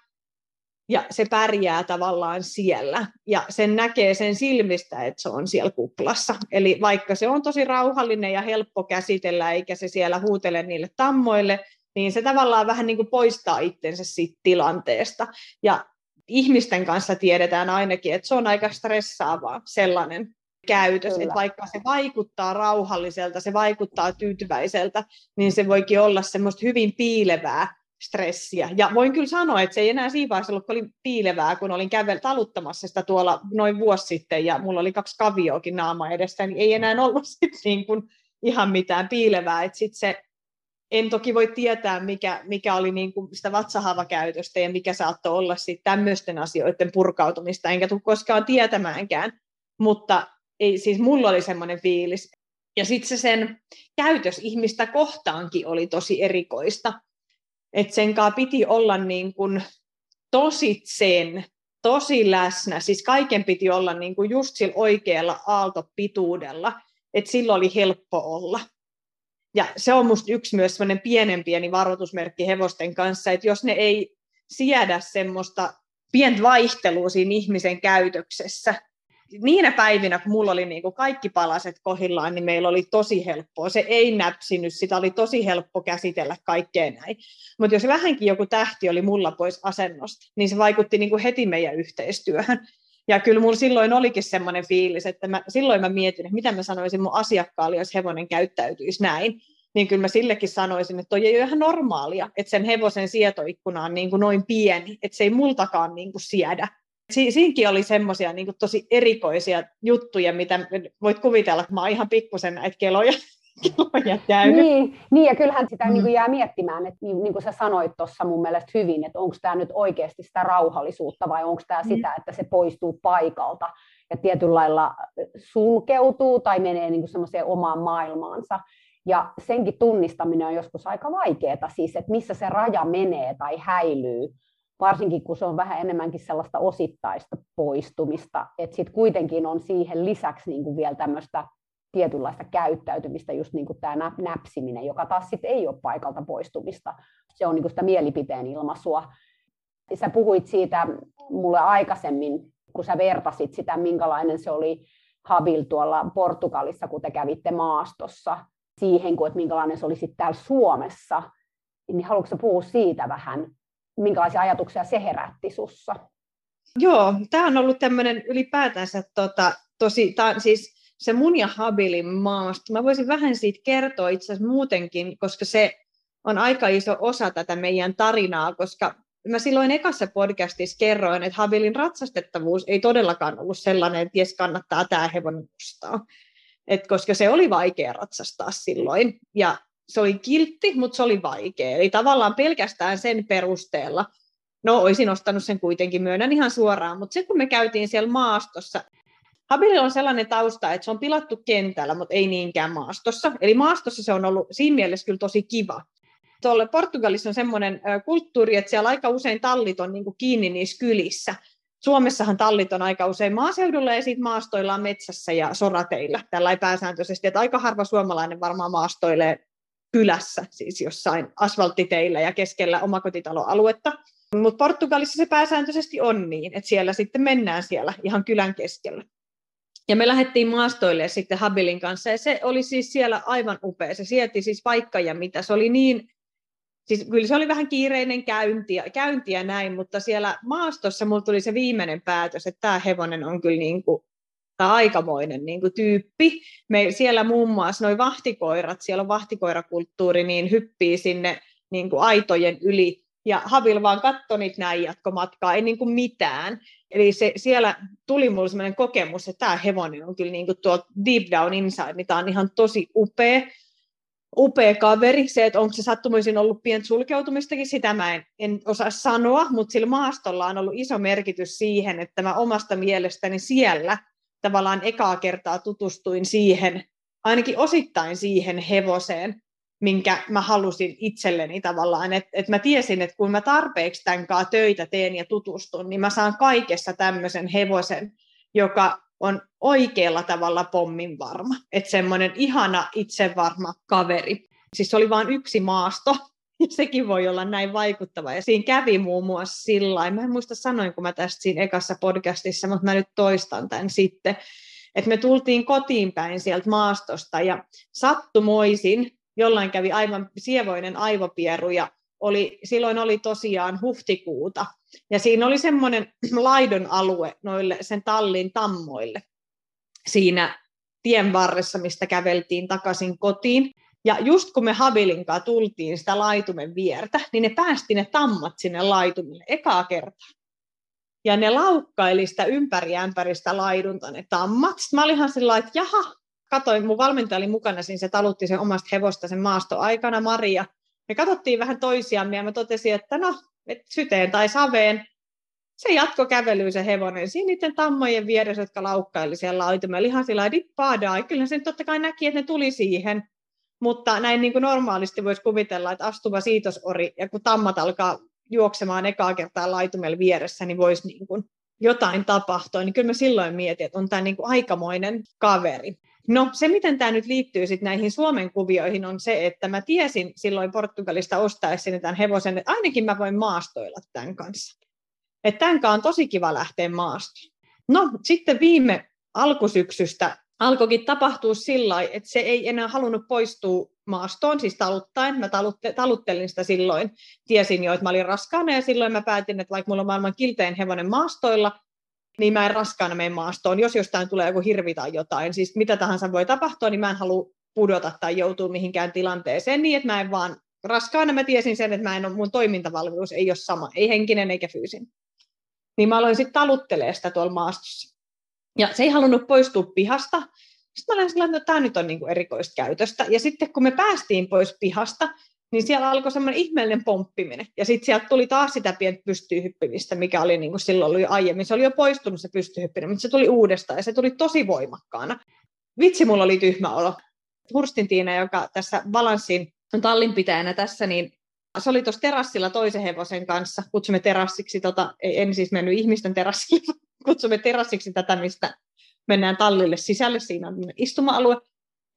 ja se pärjää tavallaan siellä. Ja sen näkee sen silmistä, että se on siellä kuplassa. Eli vaikka se on tosi rauhallinen ja helppo käsitellä, eikä se siellä huutele niille tammoille, niin se tavallaan vähän niin kuin poistaa itsensä siitä tilanteesta. Ja ihmisten kanssa tiedetään ainakin, että se on aika stressaavaa sellainen käytös, Kyllä. että vaikka se vaikuttaa rauhalliselta, se vaikuttaa tyytyväiseltä, niin se voikin olla semmoista hyvin piilevää stressiä. Ja voin kyllä sanoa, että se ei enää siinä vaiheessa ollut, kun oli piilevää, kun olin kävel taluttamassa sitä tuolla noin vuosi sitten, ja mulla oli kaksi kavioakin naama edessä, niin ei enää ollut (laughs) sit niin kuin ihan mitään piilevää. Että sit se, en toki voi tietää, mikä, mikä oli niin kuin sitä vatsahavakäytöstä ja mikä saattoi olla sit tämmöisten asioiden purkautumista, enkä tule koskaan tietämäänkään. Mutta ei, siis mulla oli semmoinen fiilis. Ja sitten se sen käytös ihmistä kohtaankin oli tosi erikoista että sen kanssa piti olla niin kuin tositsen, tosi läsnä, siis kaiken piti olla niin kuin just sillä oikealla aaltopituudella, että silloin oli helppo olla. Ja se on musta yksi myös sellainen pienen pieni varoitusmerkki hevosten kanssa, että jos ne ei siedä semmoista pientä vaihtelua siinä ihmisen käytöksessä, niinä päivinä, kun mulla oli niin kuin kaikki palaset kohillaan, niin meillä oli tosi helppoa. Se ei näpsinyt, sitä oli tosi helppo käsitellä kaikkea näin. Mutta jos vähänkin joku tähti oli mulla pois asennosta, niin se vaikutti niin kuin heti meidän yhteistyöhön. Ja kyllä mulla silloin olikin semmoinen fiilis, että mä, silloin mä mietin, että mitä mä sanoisin mun asiakkaalle, jos hevonen käyttäytyisi näin. Niin kyllä mä sillekin sanoisin, että toi ei ole ihan normaalia, että sen hevosen sietoikkuna on niin kuin noin pieni, että se ei multakaan niin kuin siedä Si- siinkin oli semmoisia niin tosi erikoisia juttuja, mitä voit kuvitella, että mä oon ihan pikkusen näitä keloja, (laughs) keloja käynyt. Niin, niin, ja kyllähän sitä mm. niin kuin jää miettimään, että niin, niin kuin sä sanoit tuossa mun mielestä hyvin, että onko tämä nyt oikeasti sitä rauhallisuutta vai onko tämä mm. sitä, että se poistuu paikalta ja tietyllä lailla sulkeutuu tai menee niin semmoiseen omaan maailmaansa. Ja senkin tunnistaminen on joskus aika vaikeaa, siis että missä se raja menee tai häilyy varsinkin kun se on vähän enemmänkin sellaista osittaista poistumista, että sitten kuitenkin on siihen lisäksi niin kuin vielä tämmöistä tietynlaista käyttäytymistä, just niin kuin tämä näpsiminen, joka taas sitten ei ole paikalta poistumista. Se on niin kuin sitä mielipiteen ilmaisua. Sä puhuit siitä mulle aikaisemmin, kun sä vertasit sitä, minkälainen se oli Habil tuolla Portugalissa, kun te kävitte maastossa, siihen, että minkälainen se oli sitten täällä Suomessa. Niin haluatko puhua siitä vähän, minkälaisia ajatuksia se herätti sussa? Joo, tämä on ollut tämmöinen ylipäätänsä tota, tosi, tää, siis se mun ja Habilin maasta. Mä voisin vähän siitä kertoa itse asiassa muutenkin, koska se on aika iso osa tätä meidän tarinaa, koska mä silloin ekassa podcastissa kerroin, että Habilin ratsastettavuus ei todellakaan ollut sellainen, että jes kannattaa tämä hevonen ostaa. Et koska se oli vaikea ratsastaa silloin. Ja se oli kiltti, mutta se oli vaikea. Eli tavallaan pelkästään sen perusteella, no olisin ostanut sen kuitenkin, myönnän ihan suoraan, mutta se kun me käytiin siellä maastossa, Habililla on sellainen tausta, että se on pilattu kentällä, mutta ei niinkään maastossa. Eli maastossa se on ollut siinä mielessä kyllä tosi kiva. Tuolla Portugalissa on semmoinen kulttuuri, että siellä aika usein tallit on niin kuin kiinni niissä kylissä. Suomessahan tallit on aika usein maaseudulla ja sitten maastoillaan metsässä ja sorateilla, tällä pääsääntöisesti. Että aika harva suomalainen varmaan maastoilee kylässä, siis jossain asfalttiteillä ja keskellä omakotitaloaluetta. Mutta Portugalissa se pääsääntöisesti on niin, että siellä sitten mennään siellä ihan kylän keskellä. Ja me lähdettiin maastoille sitten Habilin kanssa, ja se oli siis siellä aivan upea. Se sieti siis paikka ja mitä. Se oli niin, siis kyllä se oli vähän kiireinen käynti, käynti ja näin, mutta siellä maastossa mulla tuli se viimeinen päätös, että tämä hevonen on kyllä niin kuin aikamoinen niin kuin tyyppi. Me, siellä muun muassa noin vahtikoirat, siellä on vahtikoirakulttuuri, niin hyppii sinne niin kuin aitojen yli. Ja Havil vaan katsoi niitä näin jatkomatkaa, ei niin kuin mitään. Eli se, siellä tuli mulle sellainen kokemus, että tämä hevonen on kyllä niin kuin tuo deep down inside, niin tämä on ihan tosi upea upea kaveri. Se, että onko se sattumoisin ollut pientä sulkeutumistakin, sitä mä en, en osaa sanoa, mutta sillä maastolla on ollut iso merkitys siihen, että mä omasta mielestäni siellä tavallaan ekaa kertaa tutustuin siihen, ainakin osittain siihen hevoseen, minkä mä halusin itselleni tavallaan, että et mä tiesin, että kun mä tarpeeksi tämän töitä teen ja tutustun, niin mä saan kaikessa tämmöisen hevosen, joka on oikealla tavalla pommin varma. Että semmoinen ihana itsevarma kaveri. Siis se oli vain yksi maasto, (laughs) sekin voi olla näin vaikuttava. Ja siinä kävi muun muassa sillä mä en muista sanoin, kun mä tästä siinä ekassa podcastissa, mutta mä nyt toistan tämän sitten, että me tultiin kotiin päin sieltä maastosta ja sattumoisin, jollain kävi aivan sievoinen aivopieru ja oli, silloin oli tosiaan huhtikuuta, ja siinä oli semmoinen (clears throat) laidon alue noille sen tallin tammoille siinä tien varressa, mistä käveltiin takaisin kotiin. Ja just kun me Habilinkaan tultiin sitä laitumen viertä, niin ne päästi ne tammat sinne laitumille ekaa kertaa. Ja ne laukkaili sitä ympäri ämpäristä laidunta ne tammat. Sitten mä olin ihan sillä että jaha, katoin, mun valmentaja oli mukana, siinä se talutti sen omasta hevosta sen maastoaikana, Maria. Me katsottiin vähän toisiamme ja mä totesin, että no, et syteen tai saveen. Se jatko kävelyy se hevonen siinä niiden tammojen vieressä, jotka laukkaili siellä laitumella ihan sillä dippaadaa. Kyllä se totta kai näki, että ne tuli siihen. Mutta näin niin kuin normaalisti voisi kuvitella, että astuva siitosori, ja kun tammat alkaa juoksemaan ekaa kertaa laitumella vieressä, niin voisi niin kuin jotain tapahtua, niin kyllä mä silloin mietin, että on tämä niin kuin aikamoinen kaveri. No se, miten tämä nyt liittyy sit näihin Suomen kuvioihin, on se, että mä tiesin silloin Portugalista ostaessani tämän hevosen, että ainakin mä voin maastoilla tämän kanssa. Että tämän on tosi kiva lähteä maastoon. No sitten viime alkusyksystä alkoikin tapahtua sillä että se ei enää halunnut poistua maastoon, siis taluttaen. Mä talutte, taluttelin sitä silloin. Tiesin jo, että mä olin raskaana ja silloin mä päätin, että vaikka mulla on maailman kiltein hevonen maastoilla, niin mä en raskaana mene maastoon, jos jostain tulee joku hirvi tai jotain. Siis mitä tahansa voi tapahtua, niin mä en halua pudota tai joutua mihinkään tilanteeseen niin, että mä en vaan raskaana mä tiesin sen, että mä en ole, mun toimintavalmius ei ole sama, ei henkinen eikä fyysinen. Niin mä aloin sitten taluttelee sitä tuolla maastossa. Ja se ei halunnut poistua pihasta. Sitten mä olin sillä että tämä nyt on niinku erikoista käytöstä. Ja sitten kun me päästiin pois pihasta, niin siellä alkoi semmoinen ihmeellinen pomppiminen. Ja sitten sieltä tuli taas sitä pientä pystyhyppimistä, mikä oli niin kuin silloin ollut jo aiemmin. Se oli jo poistunut se pystyhyppiminen, mutta se tuli uudestaan ja se tuli tosi voimakkaana. Vitsi, mulla oli tyhmä olo. Hurstin Tiina, joka tässä balanssin tallinpitäjänä tässä, niin se oli tuossa terassilla toisen hevosen kanssa. Kutsumme terassiksi, tota, en siis mennyt ihmisten terassille, kutsumme terassiksi tätä, mistä mennään tallille sisälle. Siinä on istuma-alue.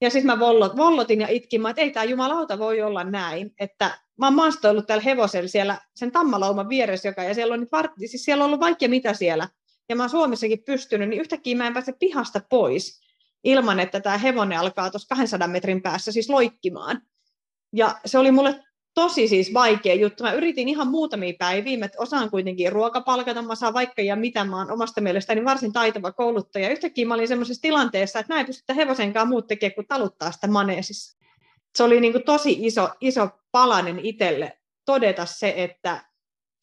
Ja sitten mä vollot, vollotin ja itkin, että ei tämä jumalauta voi olla näin, että mä oon maastoillut täällä hevosella siellä sen tammalauman vieressä, joka, ja siellä on, nyt vartti, siis siellä on ollut vaikka mitä siellä, ja mä oon Suomessakin pystynyt, niin yhtäkkiä mä en pääse pihasta pois ilman, että tämä hevonen alkaa tuossa 200 metrin päässä siis loikkimaan. Ja se oli mulle tosi siis vaikea juttu. Mä yritin ihan muutamia päiviä, mä osaan kuitenkin ruokapalkata, mä saan vaikka ja mitä, mä oon omasta mielestäni varsin taitava kouluttaja. Yhtäkkiä mä olin semmoisessa tilanteessa, että mä en pystytä hevosenkaan muut tekemään kuin taluttaa sitä maneesissa. Se oli niin kuin tosi iso, iso palanen itselle todeta se, että,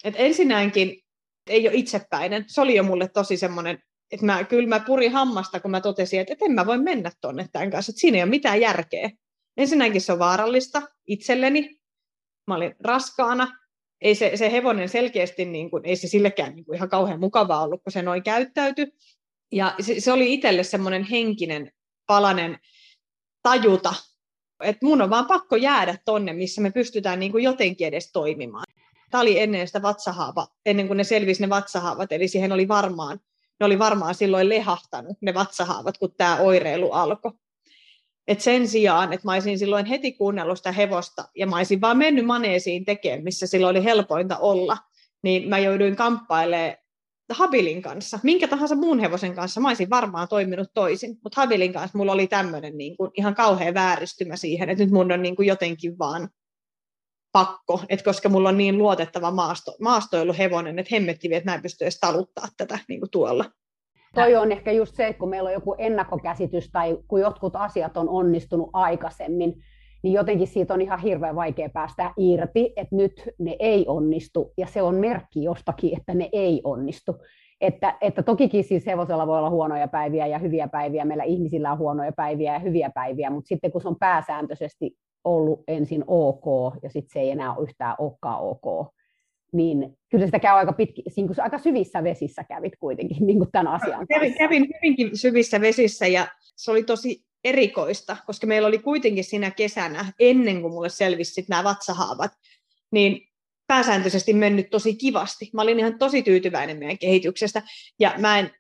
että ensinnäkin ei ole itsepäinen. Se oli jo mulle tosi semmoinen, että mä, kyllä mä purin hammasta, kun mä totesin, että, että en mä voi mennä tuonne tämän kanssa, että siinä ei ole mitään järkeä. Ensinnäkin se on vaarallista itselleni, mä olin raskaana, ei se, se hevonen selkeästi, niin kuin, ei se sillekään niin kuin ihan kauhean mukavaa ollut, kun se noin käyttäytyi. Ja se, se oli itselle semmoinen henkinen palanen tajuta, että mun on vaan pakko jäädä tonne, missä me pystytään niin kuin jotenkin edes toimimaan. Tämä oli ennen sitä vatsahaava, ennen kuin ne selvisi ne vatsahaavat, eli siihen oli varmaan, ne oli varmaan silloin lehahtanut ne vatsahaavat, kun tämä oireilu alkoi. Et sen sijaan, että mä olisin silloin heti kuunnellut sitä hevosta ja mä olisin vaan mennyt maneesiin tekemään, missä silloin oli helpointa olla, niin mä jouduin kamppailemaan Habilin kanssa, minkä tahansa muun hevosen kanssa, mä olisin varmaan toiminut toisin, mutta Habilin kanssa mulla oli tämmöinen niin kuin, ihan kauhea vääristymä siihen, että nyt mun on niin kuin jotenkin vaan pakko, että koska mulla on niin luotettava maasto, maastoiluhevonen, että hemmetti että mä en pysty edes taluttaa tätä niin kuin tuolla. Toi on ehkä just se, että kun meillä on joku ennakkokäsitys tai kun jotkut asiat on onnistunut aikaisemmin, niin jotenkin siitä on ihan hirveän vaikea päästä irti, että nyt ne ei onnistu, ja se on merkki jostakin, että ne ei onnistu. Että, että tokikin siis hevosella voi olla huonoja päiviä ja hyviä päiviä, meillä ihmisillä on huonoja päiviä ja hyviä päiviä, mutta sitten kun se on pääsääntöisesti ollut ensin ok, ja sitten se ei enää yhtään olekaan ok, niin kyllä sitä käy aika, pitki, niin kuin aika syvissä vesissä kävit kuitenkin niin kuin tämän asian kävin, kävin hyvinkin syvissä vesissä, ja se oli tosi erikoista, koska meillä oli kuitenkin siinä kesänä, ennen kuin mulle selvisi nämä vatsahaavat, niin pääsääntöisesti mennyt tosi kivasti. Mä olin ihan tosi tyytyväinen meidän kehityksestä, ja mä en,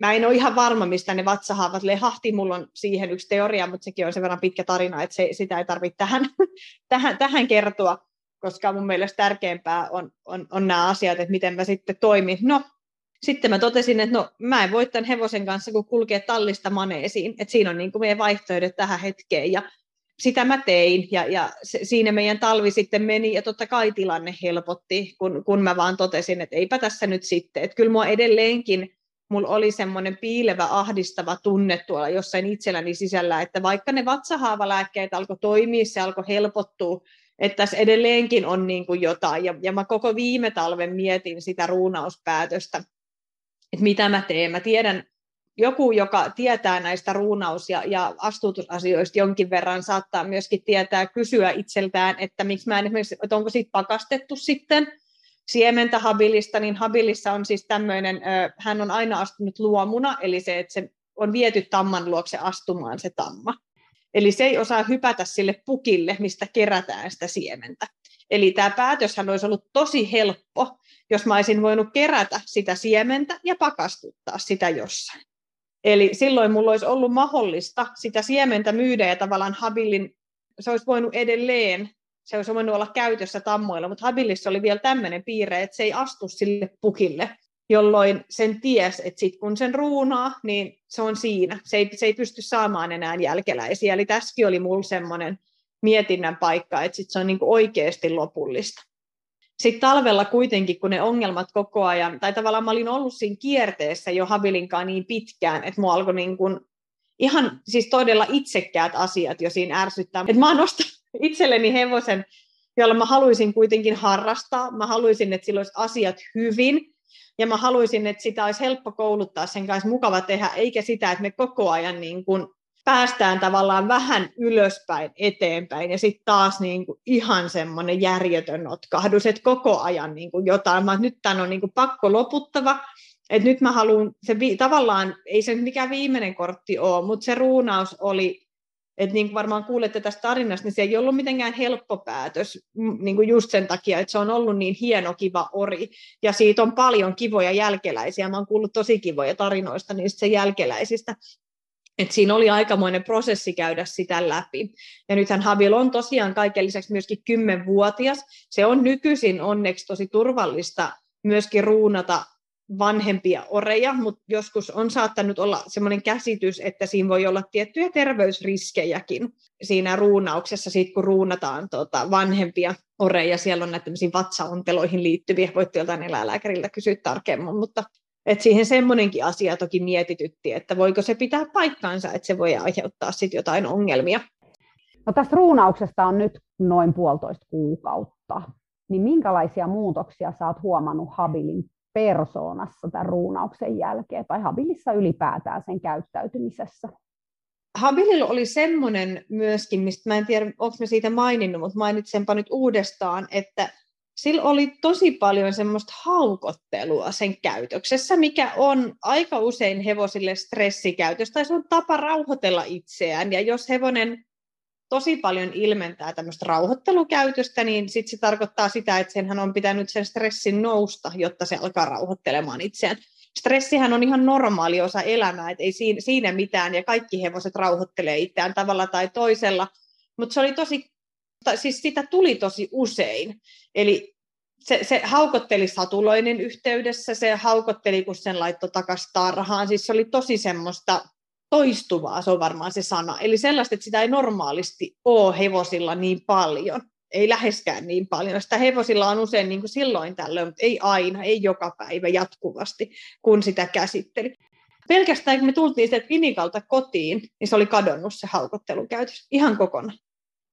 mä en ole ihan varma, mistä ne vatsahaavat lehahti. Mulla on siihen yksi teoria, mutta sekin on sen verran pitkä tarina, että se, sitä ei tarvitse tähän, (laughs) tähän, tähän kertoa, koska mun mielestä tärkeämpää on, on, on nämä asiat, että miten mä sitten toimin. No, sitten mä totesin, että no mä en voi tämän hevosen kanssa, kun kulkee tallista maneesiin, että siinä on niin kuin meidän vaihtoehdot tähän hetkeen ja sitä mä tein ja, ja se, siinä meidän talvi sitten meni ja totta kai tilanne helpotti, kun, kun mä vaan totesin, että eipä tässä nyt sitten, että kyllä mua edelleenkin mulla oli semmoinen piilevä, ahdistava tunne tuolla jossain itselläni sisällä, että vaikka ne vatsahaavalääkkeet alkoi toimia, se alkoi helpottua, että tässä edelleenkin on niin kuin jotain. Ja, ja mä koko viime talven mietin sitä ruunauspäätöstä, että mitä mä teen. Mä tiedän, joku, joka tietää näistä ruunaus- ja, ja astutusasioista jonkin verran, saattaa myöskin tietää kysyä itseltään, että miksi mä en esimerkiksi, että onko siitä pakastettu sitten siementä habilista, niin habilissa on siis tämmöinen, hän on aina astunut luomuna, eli se, että se on viety tamman luokse astumaan se tamma. Eli se ei osaa hypätä sille pukille, mistä kerätään sitä siementä. Eli tämä päätöshän olisi ollut tosi helppo, jos mä olisin voinut kerätä sitä siementä ja pakastuttaa sitä jossain. Eli silloin mulla olisi ollut mahdollista sitä siementä myydä ja tavallaan Habilin, se olisi voinut edelleen, se olisi voinut olla käytössä tammoilla, mutta Habilissa oli vielä tämmöinen piirre, että se ei astu sille pukille, jolloin sen ties, että sit kun sen ruunaa, niin se on siinä. Se ei, se ei pysty saamaan enää jälkeläisiä. Eli tässäkin oli mulla semmoinen mietinnän paikka, että sit se on niin oikeasti lopullista sitten talvella kuitenkin, kun ne ongelmat koko ajan, tai tavallaan mä olin ollut siinä kierteessä jo Habilinkaan niin pitkään, että mua alkoi niin kuin ihan siis todella itsekkäät asiat jo siinä ärsyttää. Että mä oon ostanut itselleni hevosen, jolla mä haluaisin kuitenkin harrastaa. Mä haluaisin, että sillä olisi asiat hyvin. Ja mä haluaisin, että sitä olisi helppo kouluttaa, sen kanssa mukava tehdä, eikä sitä, että me koko ajan niin kuin päästään tavallaan vähän ylöspäin eteenpäin ja sitten taas niin kuin ihan semmoinen järjetön notkahdus, että koko ajan niin kuin jotain, mä, nyt tämän on niin kuin pakko loputtava, että nyt mä haluan, se vi, tavallaan, ei se mikään viimeinen kortti ole, mutta se ruunaus oli, että niin kuin varmaan kuulette tästä tarinasta, niin se ei ollut mitenkään helppo päätös, niin kuin just sen takia, että se on ollut niin hieno, kiva ori, ja siitä on paljon kivoja jälkeläisiä, mä oon kuullut tosi kivoja tarinoista niistä jälkeläisistä, et siinä oli aikamoinen prosessi käydä sitä läpi. Ja nythän Habil on tosiaan kaiken lisäksi myöskin kymmenvuotias. Se on nykyisin onneksi tosi turvallista myöskin ruunata vanhempia oreja, mutta joskus on saattanut olla sellainen käsitys, että siinä voi olla tiettyjä terveysriskejäkin siinä ruunauksessa, sit kun ruunataan tota vanhempia oreja. Siellä on näitä vatsaonteloihin liittyviä, voitte joltain eläinlääkäriltä kysyä tarkemmin, mutta et siihen semmoinenkin asia toki mietitytti, että voiko se pitää paikkaansa, että se voi aiheuttaa sitten jotain ongelmia. No tästä ruunauksesta on nyt noin puolitoista kuukautta. Niin minkälaisia muutoksia oot huomannut Habilin persoonassa tämän ruunauksen jälkeen tai Habilissa ylipäätään sen käyttäytymisessä? Habililla oli semmoinen myöskin, mistä mä en tiedä, onko mä siitä maininnut, mutta mainitsenpa nyt uudestaan, että sillä oli tosi paljon semmoista haukottelua sen käytöksessä, mikä on aika usein hevosille stressikäytös, tai se on tapa rauhoitella itseään. Ja jos hevonen tosi paljon ilmentää tämmöistä rauhoittelukäytöstä, niin sitten se tarkoittaa sitä, että senhän on pitänyt sen stressin nousta, jotta se alkaa rauhoittelemaan itseään. Stressihän on ihan normaali osa elämää, että ei siinä mitään, ja kaikki hevoset rauhoittelee itseään tavalla tai toisella, mutta se oli tosi siis sitä tuli tosi usein. Eli se, se haukotteli satuloinen yhteydessä, se haukotteli, kun sen laittoi takaisin tarhaan. Siis se oli tosi semmoista toistuvaa, se on varmaan se sana. Eli sellaista, että sitä ei normaalisti ole hevosilla niin paljon. Ei läheskään niin paljon. Sitä hevosilla on usein niin kuin silloin tällöin, mutta ei aina, ei joka päivä jatkuvasti, kun sitä käsitteli. pelkästään kun me tultiin sieltä Vinikalta kotiin, niin se oli kadonnut se haukottelukäytös ihan kokonaan.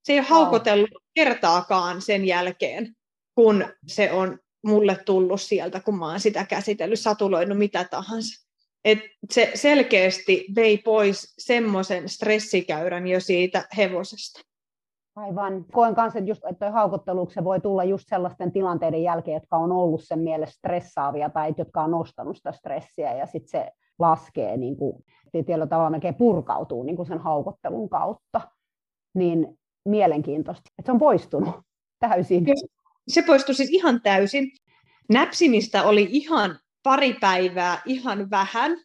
Se ei ole haukotellut kertaakaan sen jälkeen, kun se on mulle tullut sieltä, kun mä oon sitä käsitellyt, satuloinut mitä tahansa. Et se selkeästi vei pois semmoisen stressikäyrän jo siitä hevosesta. Aivan. Koen kanssa, että, just, että toi haukottelu, se voi tulla just sellaisten tilanteiden jälkeen, jotka on ollut sen mielestä stressaavia tai jotka on nostanut sitä stressiä ja sitten se laskee niin kuin, tietyllä tavalla melkein purkautuu niin kuin sen haukottelun kautta. Niin mielenkiintoista, että se on poistunut täysin. Se poistui siis ihan täysin. Näpsimistä oli ihan pari päivää, ihan vähän,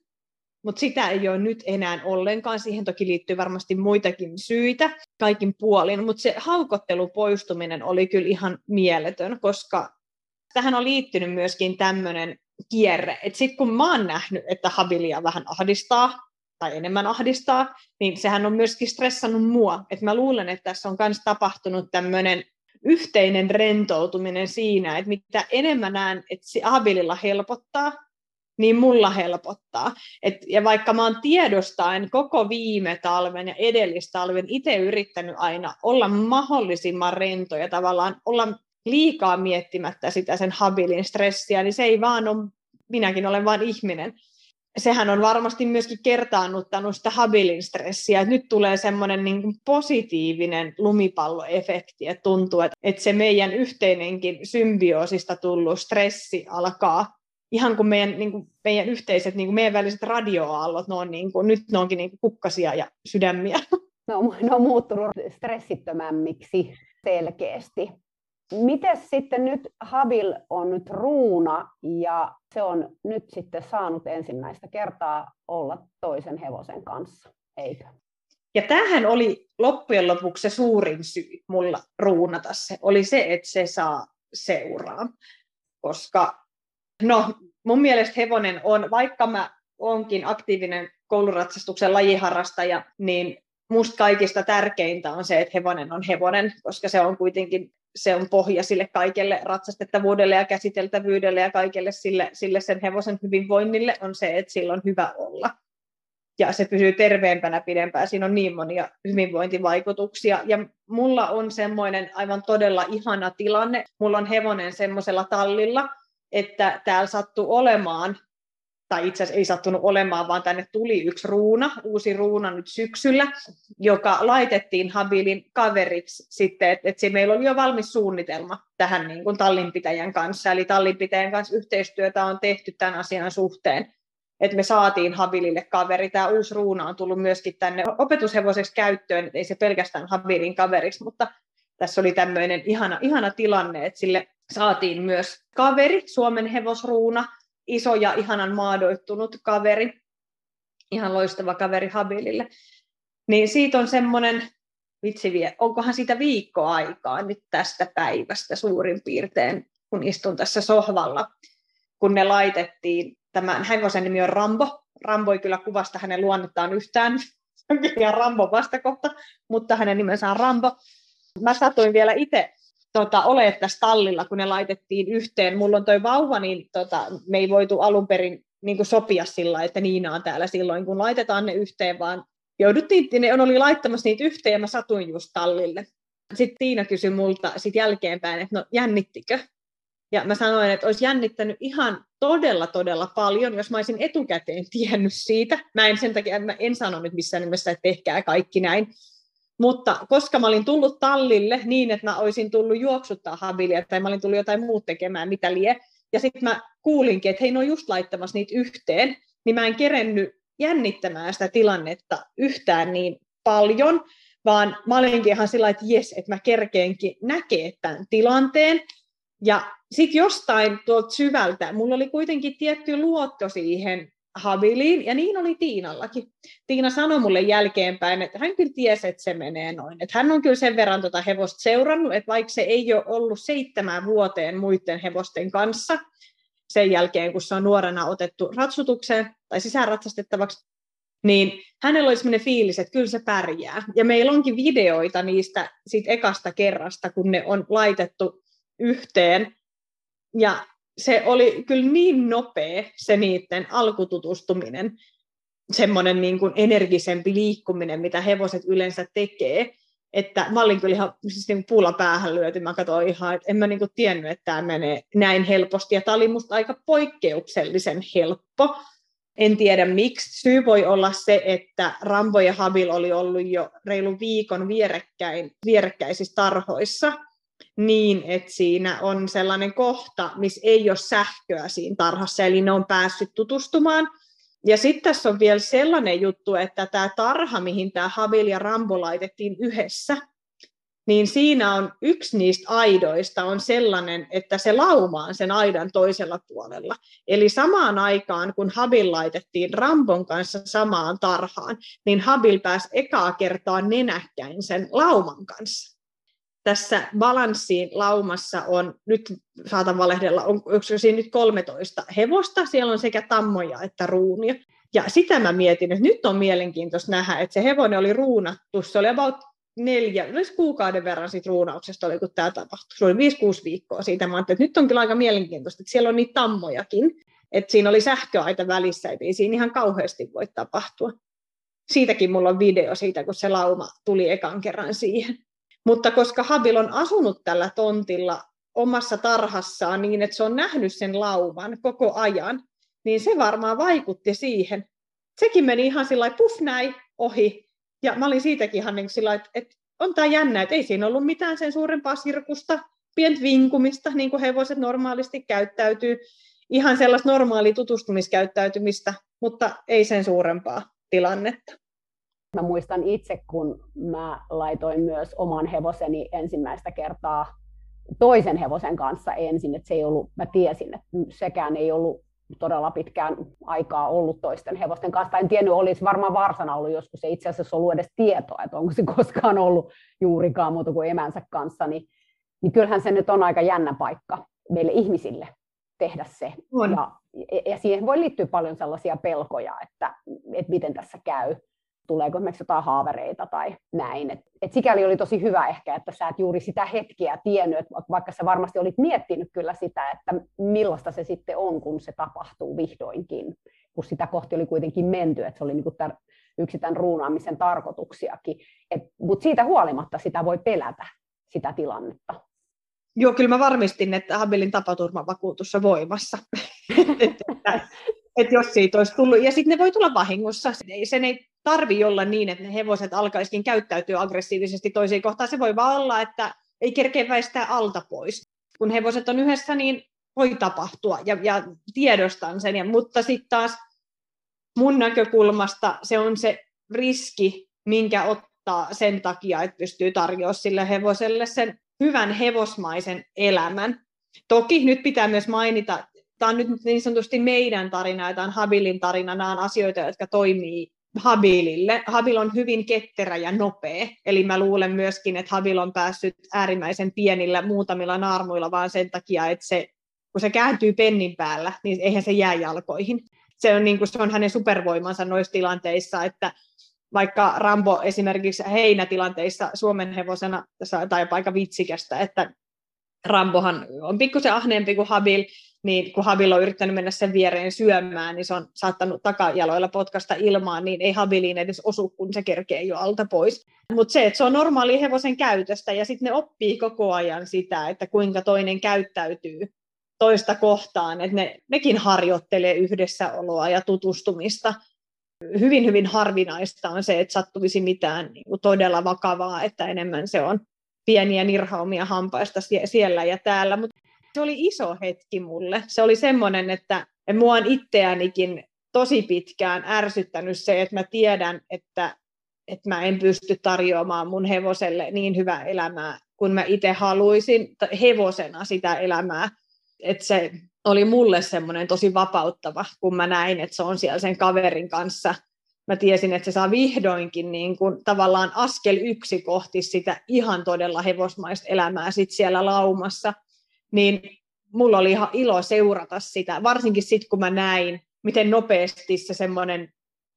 mutta sitä ei ole nyt enää ollenkaan. Siihen toki liittyy varmasti muitakin syitä kaikin puolin, mutta se haukottelu poistuminen oli kyllä ihan mieletön, koska tähän on liittynyt myöskin tämmöinen kierre, että sitten kun mä oon nähnyt, että habilia vähän ahdistaa, tai enemmän ahdistaa, niin sehän on myöskin stressannut mua. Et mä luulen, että tässä on myös tapahtunut tämmöinen yhteinen rentoutuminen siinä, että mitä enemmän näen, että se habililla helpottaa, niin mulla helpottaa. Et, ja vaikka mä oon tiedostaen koko viime talven ja edellistalven itse yrittänyt aina olla mahdollisimman rento ja tavallaan olla liikaa miettimättä sitä sen habilin stressiä, niin se ei vaan ole, minäkin olen vain ihminen. Sehän on varmasti myöskin kertaannuttanut sitä habilin stressiä, että nyt tulee semmoinen niin positiivinen lumipalloefekti, että tuntuu, että, että se meidän yhteinenkin symbioosista tullut stressi alkaa ihan kuin meidän, niin kuin meidän yhteiset, niin kuin meidän väliset radioaallot, ne on niin kuin, nyt ne onkin niin kuin kukkasia ja sydämiä. No, ne on muuttunut stressittömämmiksi selkeästi. Miten sitten nyt Habil on nyt ruuna ja se on nyt sitten saanut ensimmäistä kertaa olla toisen hevosen kanssa, eikö? Ja tämähän oli loppujen lopuksi se suurin syy mulla ruunata se, oli se, että se saa seuraa. Koska No, mun mielestä hevonen on, vaikka mä onkin aktiivinen kouluratsastuksen lajiharrastaja, niin musta kaikista tärkeintä on se, että hevonen on hevonen, koska se on kuitenkin se on pohja sille kaikelle ratsastettavuudelle ja käsiteltävyydelle ja kaikelle sille, sille sen hevosen hyvinvoinnille on se, että sillä on hyvä olla. Ja se pysyy terveempänä pidempään. Siinä on niin monia hyvinvointivaikutuksia. Ja mulla on semmoinen aivan todella ihana tilanne. Mulla on hevonen semmoisella tallilla, että täällä sattui olemaan, tai itse asiassa ei sattunut olemaan, vaan tänne tuli yksi ruuna, uusi ruuna nyt syksyllä, joka laitettiin Habilin kaveriksi sitten, että, että meillä oli jo valmis suunnitelma tähän niin kuin tallinpitäjän kanssa, eli tallinpitäjän kanssa yhteistyötä on tehty tämän asian suhteen, että me saatiin Habilille kaveri. Tämä uusi ruuna on tullut myöskin tänne opetushevoseksi käyttöön, että ei se pelkästään Habilin kaveriksi, mutta tässä oli tämmöinen ihana, ihana tilanne, että sille saatiin myös kaveri, Suomen hevosruuna, iso ja ihanan maadoittunut kaveri, ihan loistava kaveri Habilille. Niin siitä on semmoinen, vitsi vie, onkohan siitä viikko aikaa nyt tästä päivästä suurin piirtein, kun istun tässä sohvalla, kun ne laitettiin, tämän hevosen nimi on Rambo, Rambo ei kyllä kuvasta hänen luonnettaan yhtään, (laughs) ihan Rambo vastakohta, mutta hänen nimensä on Rambo. Mä satuin vielä itse tota, ole tässä tallilla, kun ne laitettiin yhteen. Mulla on toi vauva, niin tota, me ei voitu alun perin niin sopia sillä, että Niina on täällä silloin, kun laitetaan ne yhteen, vaan jouduttiin, ne oli laittamassa niitä yhteen ja mä satuin just tallille. Sitten Tiina kysyi multa sit jälkeenpäin, että no jännittikö? Ja mä sanoin, että olisi jännittänyt ihan todella, todella paljon, jos mä olisin etukäteen tiennyt siitä. Mä en sen takia, mä en sano nyt missään nimessä, että tehkää kaikki näin, mutta koska mä olin tullut tallille niin, että mä olisin tullut juoksuttaa habilia tai mä olin tullut jotain muut tekemään, mitä lie, ja sitten mä kuulinkin, että hei, ne on just laittamassa niitä yhteen, niin mä en kerennyt jännittämään sitä tilannetta yhtään niin paljon, vaan mä olinkin ihan sillä että jes, että mä kerkeenkin näkee tämän tilanteen. Ja sitten jostain tuolta syvältä, mulla oli kuitenkin tietty luotto siihen habiliin, ja niin oli Tiinallakin. Tiina sanoi mulle jälkeenpäin, että hän kyllä tiesi, että se menee noin. Että hän on kyllä sen verran tuota hevosta seurannut, että vaikka se ei ole ollut seitsemän vuoteen muiden hevosten kanssa, sen jälkeen, kun se on nuorena otettu ratsutukseen tai sisäänratsastettavaksi, niin hänellä oli sellainen fiilis, että kyllä se pärjää. Ja meillä onkin videoita niistä siitä ekasta kerrasta, kun ne on laitettu yhteen. Ja se oli kyllä niin nopea se niiden alkututustuminen, semmoinen niin kuin energisempi liikkuminen, mitä hevoset yleensä tekee. Että mä olin kyllä ihan siis niin puulla päähän lyöty. Mä katsoin ihan, että en mä niin kuin tiennyt, että tämä menee näin helposti. Ja tämä oli musta aika poikkeuksellisen helppo. En tiedä miksi. Syy voi olla se, että Rambo ja Habil oli ollut jo reilu viikon vierekkäin, vierekkäisissä tarhoissa niin, että siinä on sellainen kohta, missä ei ole sähköä siinä tarhassa, eli ne on päässyt tutustumaan. Ja sitten tässä on vielä sellainen juttu, että tämä tarha, mihin tämä Habil ja Rambo laitettiin yhdessä, niin siinä on yksi niistä aidoista on sellainen, että se lauma on sen aidan toisella puolella. Eli samaan aikaan, kun Habil laitettiin Rambon kanssa samaan tarhaan, niin Habil pääsi ekaa kertaa nenäkkäin sen lauman kanssa. Tässä balanssiin laumassa on, nyt saatan valehdella, on, onko siinä nyt 13 hevosta, siellä on sekä tammoja että ruunia. Ja sitä mä mietin, että nyt on mielenkiintoista nähdä, että se hevonen oli ruunattu, se oli about neljä, yleensä kuukauden verran siitä ruunauksesta oli, kun tämä tapahtui. Se oli 5-6 viikkoa siitä. Mä että nyt on kyllä aika mielenkiintoista, että siellä on niitä tammojakin. Että siinä oli sähköaita välissä, että ei siinä ihan kauheasti voi tapahtua. Siitäkin mulla on video siitä, kun se lauma tuli ekan kerran siihen. Mutta koska Habil on asunut tällä tontilla omassa tarhassaan niin, että se on nähnyt sen lauman koko ajan, niin se varmaan vaikutti siihen. Sekin meni ihan sillä puff näin ohi, ja mä olin siitäkin ihan niin sillä että, että on tämä jännä, että ei siinä ollut mitään sen suurempaa sirkusta, pientä vinkumista, niin kuin hevoset normaalisti käyttäytyy, ihan sellaista normaalia tutustumiskäyttäytymistä, mutta ei sen suurempaa tilannetta. Mä muistan itse, kun mä laitoin myös oman hevoseni ensimmäistä kertaa toisen hevosen kanssa ensin, että se ei ollut, mä tiesin, että sekään ei ollut todella pitkään aikaa ollut toisten hevosten kanssa. En tiennyt, olisi varmaan varsana ollut joskus, ei itse asiassa ollut edes tietoa, että onko se (laughs) koskaan ollut juurikaan muuta kuin emänsä kanssa, niin, niin kyllähän se nyt on aika jännä paikka meille ihmisille tehdä se. On. Ja, ja siihen voi liittyä paljon sellaisia pelkoja, että, että miten tässä käy tuleeko esimerkiksi jotain haavereita tai näin. Et, et sikäli oli tosi hyvä ehkä, että sä et juuri sitä hetkeä tiennyt, vaikka sä varmasti olit miettinyt kyllä sitä, että millaista se sitten on, kun se tapahtuu vihdoinkin, kun sitä kohti oli kuitenkin menty, että se oli niin tämän, yksi tämän ruunaamisen tarkoituksiakin. Mutta siitä huolimatta sitä voi pelätä, sitä tilannetta. Joo, kyllä mä varmistin, että Habilin tapaturmavakuutus on voimassa. (laughs) että, että jos siitä olisi tullut, ja sitten ne voi tulla vahingossa. Sen ei tarvi olla niin, että ne hevoset alkaisikin käyttäytyä aggressiivisesti toisiin kohtaan. Se voi vaan olla, että ei kerkeä väistää alta pois. Kun hevoset on yhdessä, niin voi tapahtua ja, ja tiedostan sen. Ja, mutta sitten taas mun näkökulmasta se on se riski, minkä ottaa sen takia, että pystyy tarjoamaan sille hevoselle sen hyvän hevosmaisen elämän. Toki nyt pitää myös mainita, tämä on nyt niin sanotusti meidän tarina ja tämä on Habilin tarina, nämä on asioita, jotka toimii Habilille. Habil on hyvin ketterä ja nopea, eli mä luulen myöskin, että Habil on päässyt äärimmäisen pienillä muutamilla naarmuilla vaan sen takia, että se, kun se kääntyy pennin päällä, niin eihän se jää jalkoihin. Se on, niin kuin, se on hänen supervoimansa noissa tilanteissa, että vaikka Rambo esimerkiksi heinätilanteissa Suomen hevosena, tai aika vitsikästä, että Rambohan on pikkusen ahneempi kuin Habil, niin kun Habil on yrittänyt mennä sen viereen syömään, niin se on saattanut takajaloilla potkasta ilmaan, niin ei Habiliin edes osu, kun se kerkee jo alta pois. Mutta se, että se on normaali hevosen käytöstä, ja sitten ne oppii koko ajan sitä, että kuinka toinen käyttäytyy toista kohtaan, että ne, nekin harjoittelee yhdessäoloa ja tutustumista. Hyvin, hyvin harvinaista on se, että sattuisi mitään niin kuin todella vakavaa, että enemmän se on pieniä nirhaumia hampaista siellä ja täällä. Mutta se oli iso hetki mulle. Se oli semmoinen, että mua on itseänikin tosi pitkään ärsyttänyt se, että mä tiedän, että, että mä en pysty tarjoamaan mun hevoselle niin hyvää elämää, kun mä itse haluaisin hevosena sitä elämää. Että se oli mulle semmoinen tosi vapauttava, kun mä näin, että se on siellä sen kaverin kanssa. Mä tiesin, että se saa vihdoinkin niin kuin, tavallaan askel yksi kohti sitä ihan todella hevosmaista elämää sit siellä laumassa – niin mulla oli ihan ilo seurata sitä, varsinkin sitten kun mä näin, miten nopeasti se semmoinen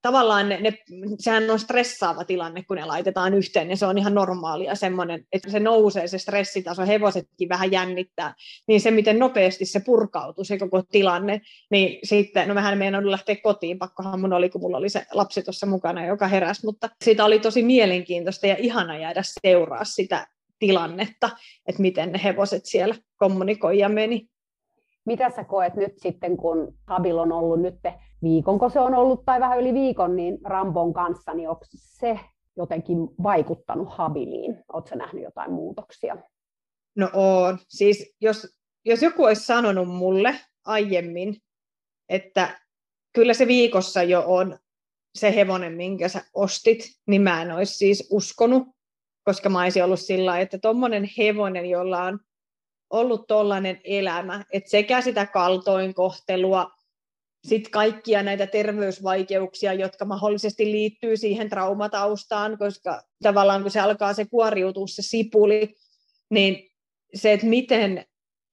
tavallaan ne, ne, sehän on stressaava tilanne, kun ne laitetaan yhteen, ja se on ihan normaalia semmoinen, että se nousee se stressitaso, hevosetkin vähän jännittää, niin se, miten nopeasti se purkautuu, se koko tilanne, niin sitten, no meidän on lähteä kotiin, pakkohan mun oli, kun mulla oli se lapsi tuossa mukana, joka heräsi, mutta siitä oli tosi mielenkiintoista ja ihana jäädä seuraa sitä tilannetta, että miten ne hevoset siellä kommunikoi ja meni. Mitä sä koet nyt sitten, kun Habil on ollut nyt viikon, se on ollut, tai vähän yli viikon, niin Rambon kanssa, niin onko se jotenkin vaikuttanut Habiliin? Oletko nähnyt jotain muutoksia? No on. Siis jos, jos joku olisi sanonut mulle aiemmin, että kyllä se viikossa jo on se hevonen, minkä sä ostit, niin mä en olisi siis uskonut, koska mä olisin ollut sillä että tuommoinen hevonen, jolla on ollut tollainen elämä, että sekä sitä kaltoinkohtelua, sitten kaikkia näitä terveysvaikeuksia, jotka mahdollisesti liittyy siihen traumataustaan, koska tavallaan kun se alkaa se kuoriutua se sipuli, niin se, että miten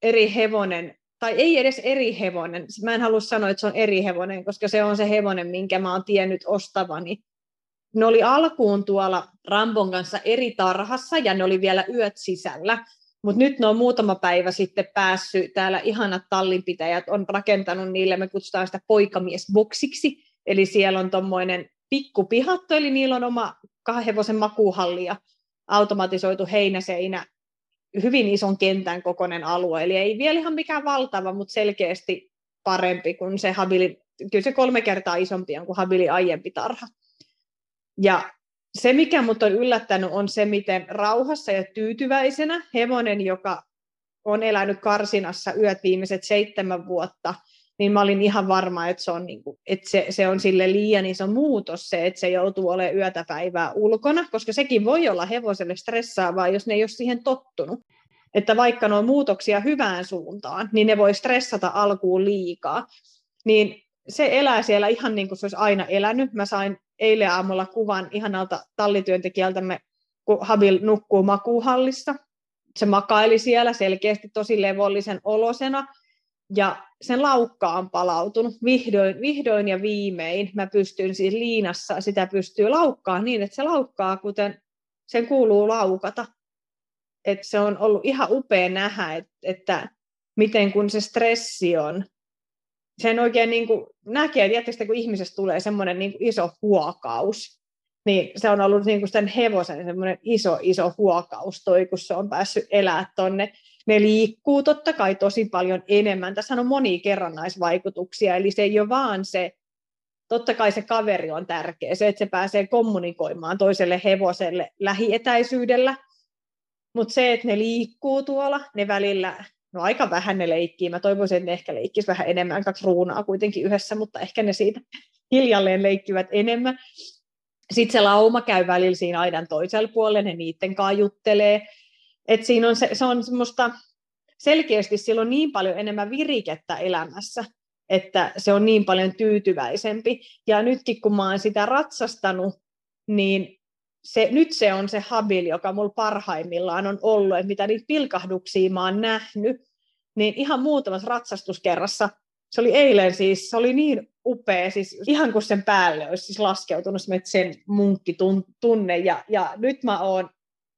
eri hevonen, tai ei edes eri hevonen, mä en halua sanoa, että se on eri hevonen, koska se on se hevonen, minkä mä oon tiennyt ostavani. Ne oli alkuun tuolla Rambon kanssa eri tarhassa ja ne oli vielä yöt sisällä. Mutta nyt ne on muutama päivä sitten päässyt, täällä ihanat tallinpitäjät on rakentanut niille, me kutsutaan sitä poikamiesboksiksi, eli siellä on tuommoinen pikkupihatto, eli niillä on oma kahden hevosen makuuhalli ja automatisoitu heinäseinä, hyvin ison kentän kokoinen alue, eli ei vielä ihan mikään valtava, mutta selkeästi parempi kuin se Habili, kyllä se kolme kertaa isompi on kuin Habili aiempi tarha. Ja se, mikä mut on yllättänyt, on se, miten rauhassa ja tyytyväisenä hevonen, joka on elänyt karsinassa yöt viimeiset seitsemän vuotta, niin mä olin ihan varma, että se on, niin kuin, että se, se on sille liian iso muutos se, että se joutuu olemaan yötä päivää ulkona, koska sekin voi olla hevoselle stressaavaa, jos ne ei ole siihen tottunut. Että vaikka ne on muutoksia hyvään suuntaan, niin ne voi stressata alkuun liikaa. Niin se elää siellä ihan niin kuin se olisi aina elänyt. Mä sain eilen aamulla kuvan ihanalta tallityöntekijältämme, kun Habil nukkuu makuuhallissa. Se makaili siellä selkeästi tosi levollisen olosena, ja sen laukka on palautunut vihdoin, vihdoin ja viimein. Mä pystyn siis liinassa, sitä pystyy laukkaa niin, että se laukkaa, kuten sen kuuluu laukata. Et se on ollut ihan upea nähdä, että, että miten kun se stressi on sen oikein niin kuin näkee, että kun ihmisestä tulee semmoinen niin iso huokaus, niin se on ollut niin kuin sen hevosen semmoinen iso, iso huokaus toi, kun se on päässyt elää tonne. Ne liikkuu totta kai tosi paljon enemmän. Tässä on monia kerrannaisvaikutuksia, eli se ei ole vaan se, totta kai se kaveri on tärkeä, se, että se pääsee kommunikoimaan toiselle hevoselle lähietäisyydellä, mutta se, että ne liikkuu tuolla, ne välillä no aika vähän ne leikkii. Mä toivoisin, että ne ehkä leikkisi vähän enemmän, kaksi ruunaa kuitenkin yhdessä, mutta ehkä ne siitä hiljalleen leikkivät enemmän. Sitten se lauma käy välillä siinä aidan toisella puolella, ne niiden kanssa juttelee. Et siinä on se, se on semmoista, selkeästi silloin niin paljon enemmän virikettä elämässä, että se on niin paljon tyytyväisempi. Ja nytkin kun mä oon sitä ratsastanut, niin se, nyt se on se habil, joka mulla parhaimmillaan on ollut, että mitä niitä pilkahduksia mä oon nähnyt, niin ihan muutamassa ratsastuskerrassa, se oli eilen siis, se oli niin upea, siis ihan kuin sen päälle olisi siis laskeutunut sen munkki tunne, ja, ja nyt mä oon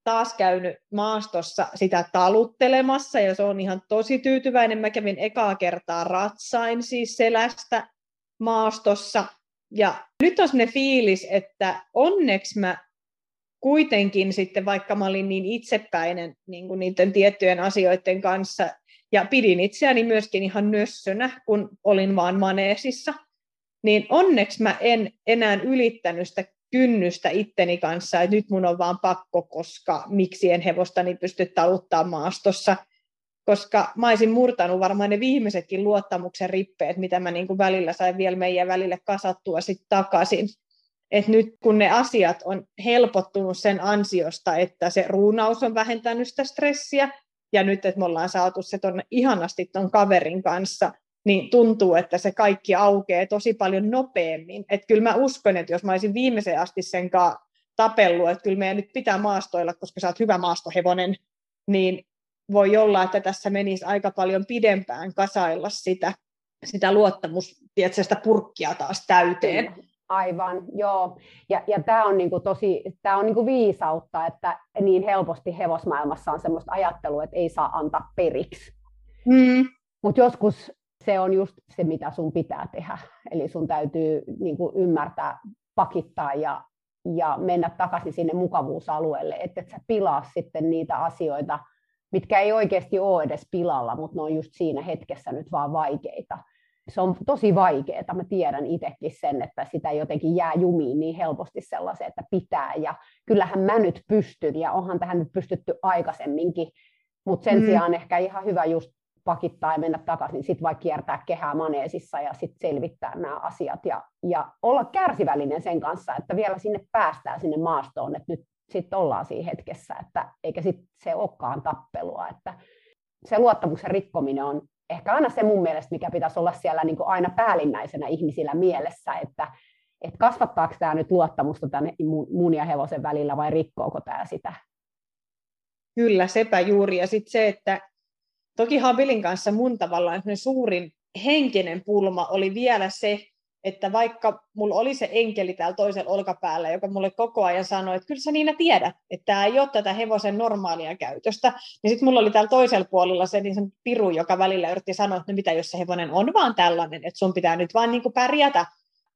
taas käynyt maastossa sitä taluttelemassa, ja se on ihan tosi tyytyväinen. Mä kävin ekaa kertaa ratsain siis selästä maastossa, ja nyt on sellainen fiilis, että onneksi mä kuitenkin sitten, vaikka mä olin niin itsepäinen niin kuin niiden tiettyjen asioiden kanssa, ja pidin itseäni myöskin ihan nössönä, kun olin vaan maneesissa, niin onneksi mä en enää ylittänyt sitä kynnystä itteni kanssa, että nyt mun on vaan pakko, koska miksi en hevostani pysty taluttaa maastossa, koska mä olisin murtanut varmaan ne viimeisetkin luottamuksen rippeet, mitä mä niin kuin välillä sain vielä meidän välille kasattua sitten takaisin että nyt kun ne asiat on helpottunut sen ansiosta, että se ruunaus on vähentänyt sitä stressiä, ja nyt, että me ollaan saatu se tuonne ihanasti tuon kaverin kanssa, niin tuntuu, että se kaikki aukeaa tosi paljon nopeammin. Että kyllä mä uskon, että jos mä olisin viimeiseen asti sen kanssa tapellut, että kyllä meidän nyt pitää maastoilla, koska sä oot hyvä maastohevonen, niin voi olla, että tässä menisi aika paljon pidempään kasailla sitä, sitä luottamus, sitä purkkia taas täyteen Aivan, joo. Ja, ja tämä on, niinku tosi, tää on niinku viisautta, että niin helposti hevosmaailmassa on sellaista ajattelua, että ei saa antaa periksi. Mm. Mutta joskus se on just se, mitä sun pitää tehdä. Eli sun täytyy niinku ymmärtää, pakittaa ja, ja mennä takaisin sinne mukavuusalueelle, että et sä pilaa sitten niitä asioita, mitkä ei oikeasti ole edes pilalla, mutta ne on just siinä hetkessä nyt vaan vaikeita se on tosi vaikeaa. Mä tiedän itsekin sen, että sitä jotenkin jää jumiin niin helposti sellaisen, että pitää. Ja kyllähän mä nyt pystyn, ja onhan tähän nyt pystytty aikaisemminkin. Mutta sen mm. sijaan ehkä ihan hyvä just pakittaa ja mennä takaisin, sitten vaikka kiertää kehää maneesissa ja sitten selvittää nämä asiat ja, ja olla kärsivällinen sen kanssa, että vielä sinne päästään sinne maastoon, että nyt sitten ollaan siinä hetkessä, että eikä sitten se olekaan tappelua, että se luottamuksen rikkominen on ehkä aina se mun mielestä, mikä pitäisi olla siellä niin kuin aina päällimmäisenä ihmisillä mielessä, että, että kasvattaako tämä nyt luottamusta tämän mun ja hevosen välillä vai rikkooko tämä sitä? Kyllä, sepä juuri. Ja sitten se, että toki Habilin kanssa mun tavallaan suurin henkinen pulma oli vielä se, että vaikka mulla oli se enkeli täällä toisella olkapäällä, joka mulle koko ajan sanoi, että kyllä sä Niina tiedät, että tämä ei ole tätä hevosen normaalia käytöstä, niin sitten mulla oli täällä toisella puolella se niin piru, joka välillä yritti sanoa, että no mitä jos se hevonen on vaan tällainen, että sun pitää nyt vaan niin kuin pärjätä.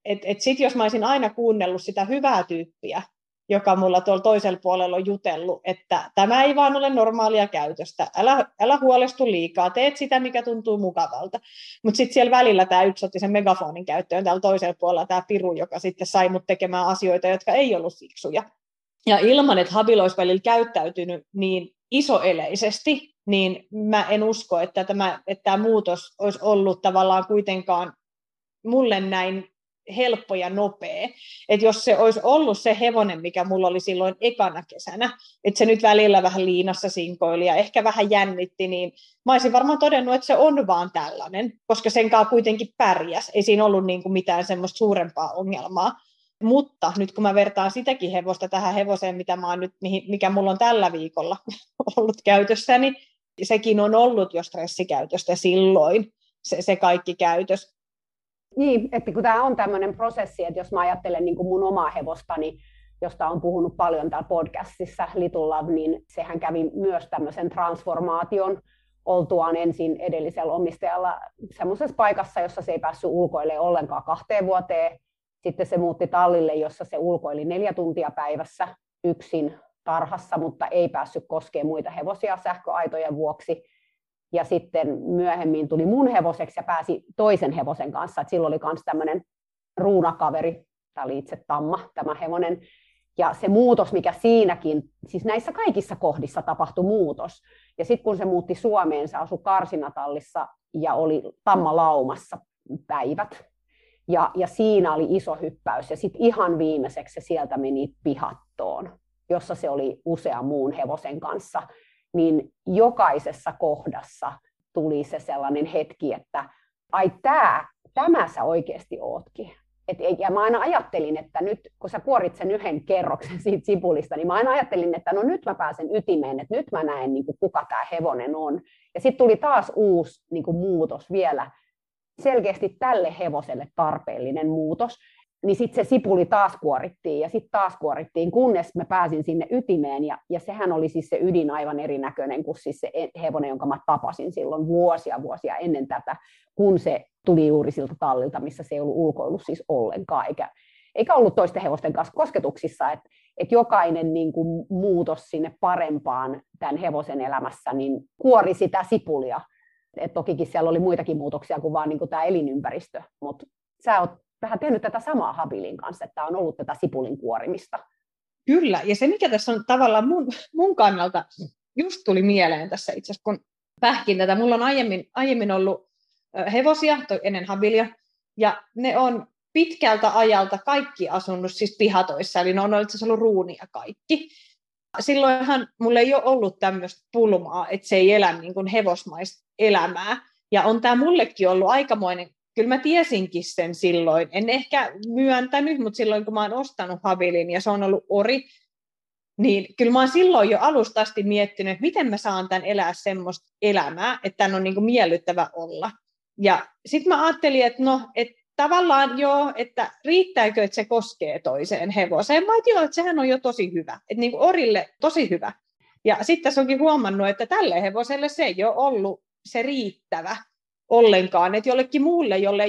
Että et, et sitten jos mä olisin aina kuunnellut sitä hyvää tyyppiä, joka mulla tuolla toisella puolella on jutellut, että tämä ei vaan ole normaalia käytöstä, älä, älä huolestu liikaa, teet sitä, mikä tuntuu mukavalta. Mutta sitten siellä välillä tämä yksi otti sen megafonin käyttöön täällä toisella puolella tämä Piru, joka sitten sai mut tekemään asioita, jotka ei ollut fiksuja. Ja ilman, että Habil olisi välillä käyttäytynyt niin isoeleisesti, niin mä en usko, että tämä, että tämä muutos olisi ollut tavallaan kuitenkaan mulle näin helppo ja nopea. Että jos se olisi ollut se hevonen, mikä mulla oli silloin ekana kesänä, että se nyt välillä vähän liinassa sinkoili ja ehkä vähän jännitti, niin mä olisin varmaan todennut, että se on vaan tällainen, koska sen kanssa kuitenkin pärjäs. Ei siinä ollut niin kuin mitään semmoista suurempaa ongelmaa. Mutta nyt kun mä vertaan sitäkin hevosta tähän hevoseen, mitä mä nyt, mikä mulla on tällä viikolla (laughs) ollut käytössä, niin sekin on ollut jo stressikäytöstä silloin, se, se kaikki käytös. Niin, että kun tämä on tämmöinen prosessi, että jos mä ajattelen niin kuin mun omaa hevostani, josta on puhunut paljon täällä podcastissa, Little Love, niin sehän kävi myös tämmöisen transformaation oltuaan ensin edellisellä omistajalla semmoisessa paikassa, jossa se ei päässyt ulkoille ollenkaan kahteen vuoteen. Sitten se muutti tallille, jossa se ulkoili neljä tuntia päivässä yksin tarhassa, mutta ei päässyt koskemaan muita hevosia sähköaitojen vuoksi ja sitten myöhemmin tuli mun hevoseksi ja pääsi toisen hevosen kanssa. Et silloin oli myös tämmöinen ruunakaveri, tämä oli itse Tamma, tämä hevonen. Ja se muutos, mikä siinäkin, siis näissä kaikissa kohdissa tapahtui muutos. Ja sitten kun se muutti Suomeen, se asui Karsinatallissa ja oli Tamma laumassa päivät. Ja, ja siinä oli iso hyppäys. Ja sitten ihan viimeiseksi se sieltä meni pihattoon, jossa se oli usean muun hevosen kanssa niin jokaisessa kohdassa tuli se sellainen hetki, että ai tämä, tämä sä oikeasti ootkin. Et, ja mä aina ajattelin, että nyt kun sä kuorit sen yhden kerroksen siitä sipulista, niin mä aina ajattelin, että no nyt mä pääsen ytimeen, että nyt mä näen niin kuin, kuka tämä hevonen on. Ja sitten tuli taas uusi niin kuin, muutos vielä, selkeästi tälle hevoselle tarpeellinen muutos niin sitten se sipuli taas kuorittiin ja sitten taas kuorittiin, kunnes mä pääsin sinne ytimeen ja, ja sehän oli siis se ydin aivan erinäköinen kuin siis se hevonen, jonka mä tapasin silloin vuosia vuosia ennen tätä, kun se tuli juuri siltä tallilta, missä se ei ollut ulkoillut siis ollenkaan, eikä, eikä ollut toisten hevosten kanssa kosketuksissa, että et jokainen niin kuin, muutos sinne parempaan tämän hevosen elämässä niin kuori sitä sipulia. Et tokikin siellä oli muitakin muutoksia kuin vaan niin kuin tämä elinympäristö, mutta sä oot vähän tehnyt tätä samaa Habilin kanssa, että on ollut tätä sipulin kuorimista. Kyllä, ja se mikä tässä on tavallaan mun, mun kannalta, just tuli mieleen tässä itse asiassa, kun pähkin tätä, mulla on aiemmin, aiemmin ollut hevosia ennen Habilia, ja ne on pitkältä ajalta kaikki asunut siis pihatoissa, eli ne on itse ollut ruunia kaikki. Silloinhan mulla ei ole ollut tämmöistä pulmaa, että se ei elä niin kuin hevosmaista elämää. Ja on tämä mullekin ollut aikamoinen kyllä mä tiesinkin sen silloin. En ehkä myöntänyt, mutta silloin kun mä oon ostanut Habilin ja se on ollut ori, niin kyllä mä oon silloin jo alusta asti miettinyt, että miten mä saan tämän elää semmoista elämää, että tämän on niin kuin miellyttävä olla. Ja sitten mä ajattelin, että no, että tavallaan joo, että riittääkö, että se koskee toiseen hevoseen. Mä joo, että sehän on jo tosi hyvä. Että niin kuin orille tosi hyvä. Ja sitten tässä onkin huomannut, että tälle hevoselle se ei ole ollut se riittävä ollenkaan. Että jollekin muulle, jolle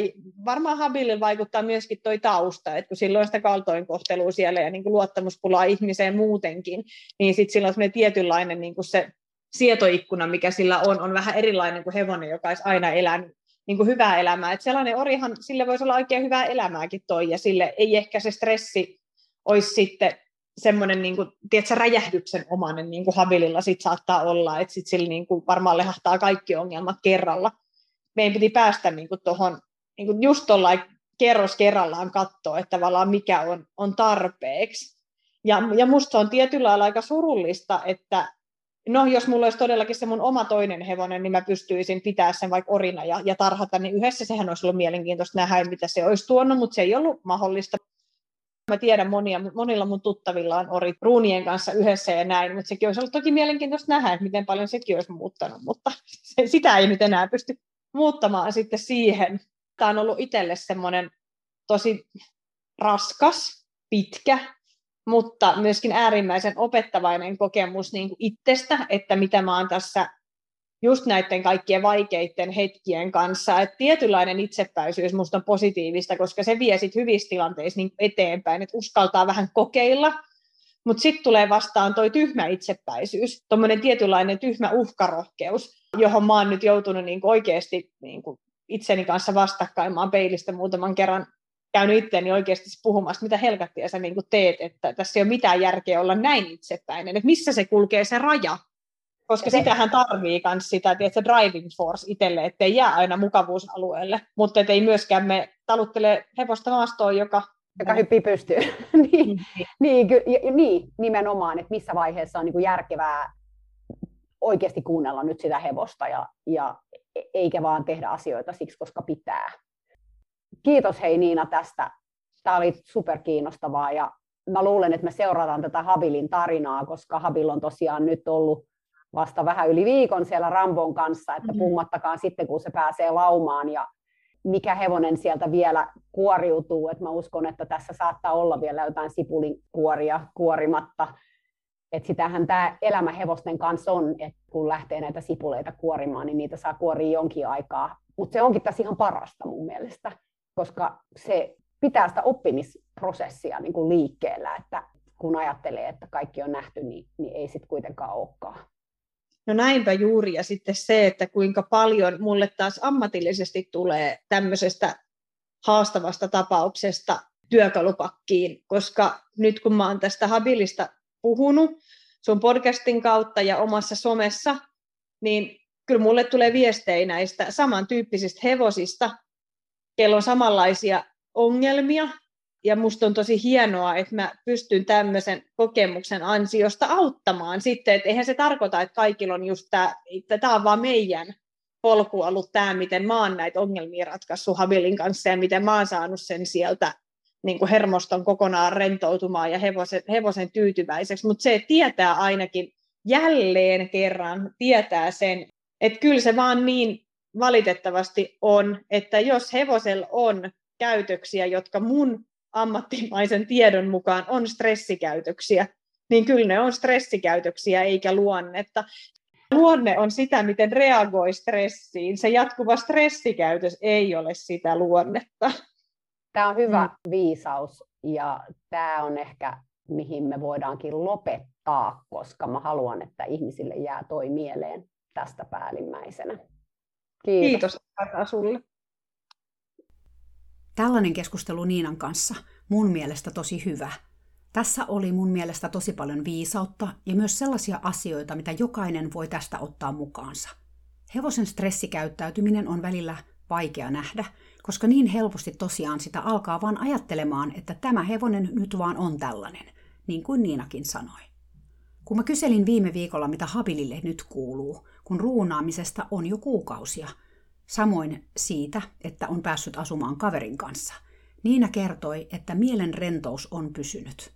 varmaan Habilille vaikuttaa myöskin toi tausta, että kun silloin sitä kaltoinkohtelua siellä ja niin kuin luottamuspulaa ihmiseen muutenkin, niin sitten sillä on tietynlainen niin kuin se sietoikkuna, mikä sillä on, on vähän erilainen kuin hevonen, joka olisi aina elänyt niin kuin hyvää elämää. Että sellainen orihan, sille voisi olla oikein hyvää elämääkin toi, ja sille ei ehkä se stressi olisi sitten semmoinen niin kuin, tiedätkö, räjähdyksen omainen niin kuin Habililla sit saattaa olla, että sit sillä niin kuin, varmaan lehahtaa kaikki ongelmat kerralla. Meidän piti päästä niin kuin, tuohon niin kuin just tuollain kerros kerrallaan katsoa, että tavallaan mikä on, on tarpeeksi. Ja, ja musta on tietyllä lailla aika surullista, että no jos mulla olisi todellakin se mun oma toinen hevonen, niin mä pystyisin pitää sen vaikka orina ja, ja tarhata niin yhdessä. Sehän olisi ollut mielenkiintoista nähdä, mitä se olisi tuonut, mutta se ei ollut mahdollista. Mä tiedän monia, monilla mun tuttavilla on orit ruunien kanssa yhdessä ja näin, mutta sekin olisi ollut toki mielenkiintoista nähdä, että miten paljon sekin olisi muuttanut, mutta (laughs) se, sitä ei nyt enää pysty muuttamaan sitten siihen. Tämä on ollut itselle semmoinen tosi raskas, pitkä, mutta myöskin äärimmäisen opettavainen kokemus niin kuin itsestä, että mitä mä oon tässä just näiden kaikkien vaikeiden hetkien kanssa. Että tietynlainen itsepäisyys musta on positiivista, koska se vie sit hyvissä tilanteissa niin eteenpäin, että uskaltaa vähän kokeilla, mutta sitten tulee vastaan toi tyhmä itsepäisyys, tuommoinen tietynlainen tyhmä uhkarohkeus, johon mä oon nyt joutunut niin oikeasti niin itseni kanssa vastakkain. Mä oon peilistä muutaman kerran käynyt itseäni oikeasti puhumassa, mitä helkattia sä niin teet, että tässä ei ole mitään järkeä olla näin itsepäinen, että missä se kulkee se raja, koska sitähän tarvii myös sitä, että se driving force itselle, ettei jää aina mukavuusalueelle, mutta ei myöskään me taluttele hevosta maastoon, joka joka hyppii pystyyn. (laughs) niin, mm. niin, ky, niin, nimenomaan, että missä vaiheessa on niin kuin järkevää oikeasti kuunnella nyt sitä hevosta ja, ja e, eikä vaan tehdä asioita siksi, koska pitää kiitos hei Niina tästä. Tämä oli superkiinnostavaa ja mä luulen, että me seurataan tätä Habilin tarinaa, koska Habil on tosiaan nyt ollut vasta vähän yli viikon siellä Rambon kanssa, että mm-hmm. pummattakaan sitten, kun se pääsee laumaan ja mikä hevonen sieltä vielä kuoriutuu. että mä uskon, että tässä saattaa olla vielä jotain sipulin kuoria kuorimatta. Et sitähän tämä elämä hevosten kanssa on, että kun lähtee näitä sipuleita kuorimaan, niin niitä saa kuoria jonkin aikaa. Mutta se onkin tässä ihan parasta mun mielestä koska se pitää sitä oppimisprosessia niin kuin liikkeellä, että kun ajattelee, että kaikki on nähty, niin, niin ei sitten kuitenkaan olekaan. No näinpä juuri, ja sitten se, että kuinka paljon mulle taas ammatillisesti tulee tämmöisestä haastavasta tapauksesta työkalupakkiin, koska nyt kun mä oon tästä Habilista puhunut sun podcastin kautta ja omassa somessa, niin kyllä mulle tulee viestejä näistä samantyyppisistä hevosista, kello on samanlaisia ongelmia, ja musta on tosi hienoa, että mä pystyn tämmöisen kokemuksen ansiosta auttamaan sitten, että eihän se tarkoita, että kaikilla on just tämä, että tämä on vaan meidän polku ollut tämä, miten mä oon näitä ongelmia ratkaissut Habilin kanssa ja miten mä oon saanut sen sieltä niin kuin hermoston kokonaan rentoutumaan ja hevosen, hevosen tyytyväiseksi, mutta se tietää ainakin jälleen kerran, tietää sen, että kyllä se vaan niin valitettavasti on, että jos hevosella on käytöksiä, jotka mun ammattimaisen tiedon mukaan on stressikäytöksiä, niin kyllä ne on stressikäytöksiä eikä luonnetta. Luonne on sitä, miten reagoi stressiin. Se jatkuva stressikäytös ei ole sitä luonnetta. Tämä on hyvä mm. viisaus ja tämä on ehkä mihin me voidaankin lopettaa, koska mä haluan, että ihmisille jää toi mieleen tästä päällimmäisenä. Kiitos. Kiitos sulle. Tällainen keskustelu Niinan kanssa mun mielestä tosi hyvä. Tässä oli mun mielestä tosi paljon viisautta ja myös sellaisia asioita, mitä jokainen voi tästä ottaa mukaansa. Hevosen stressikäyttäytyminen on välillä vaikea nähdä, koska niin helposti tosiaan sitä alkaa vaan ajattelemaan, että tämä hevonen nyt vaan on tällainen, niin kuin Niinakin sanoi. Kun mä kyselin viime viikolla, mitä Habilille nyt kuuluu, kun ruunaamisesta on jo kuukausia. Samoin siitä, että on päässyt asumaan kaverin kanssa. Niina kertoi, että mielen rentous on pysynyt.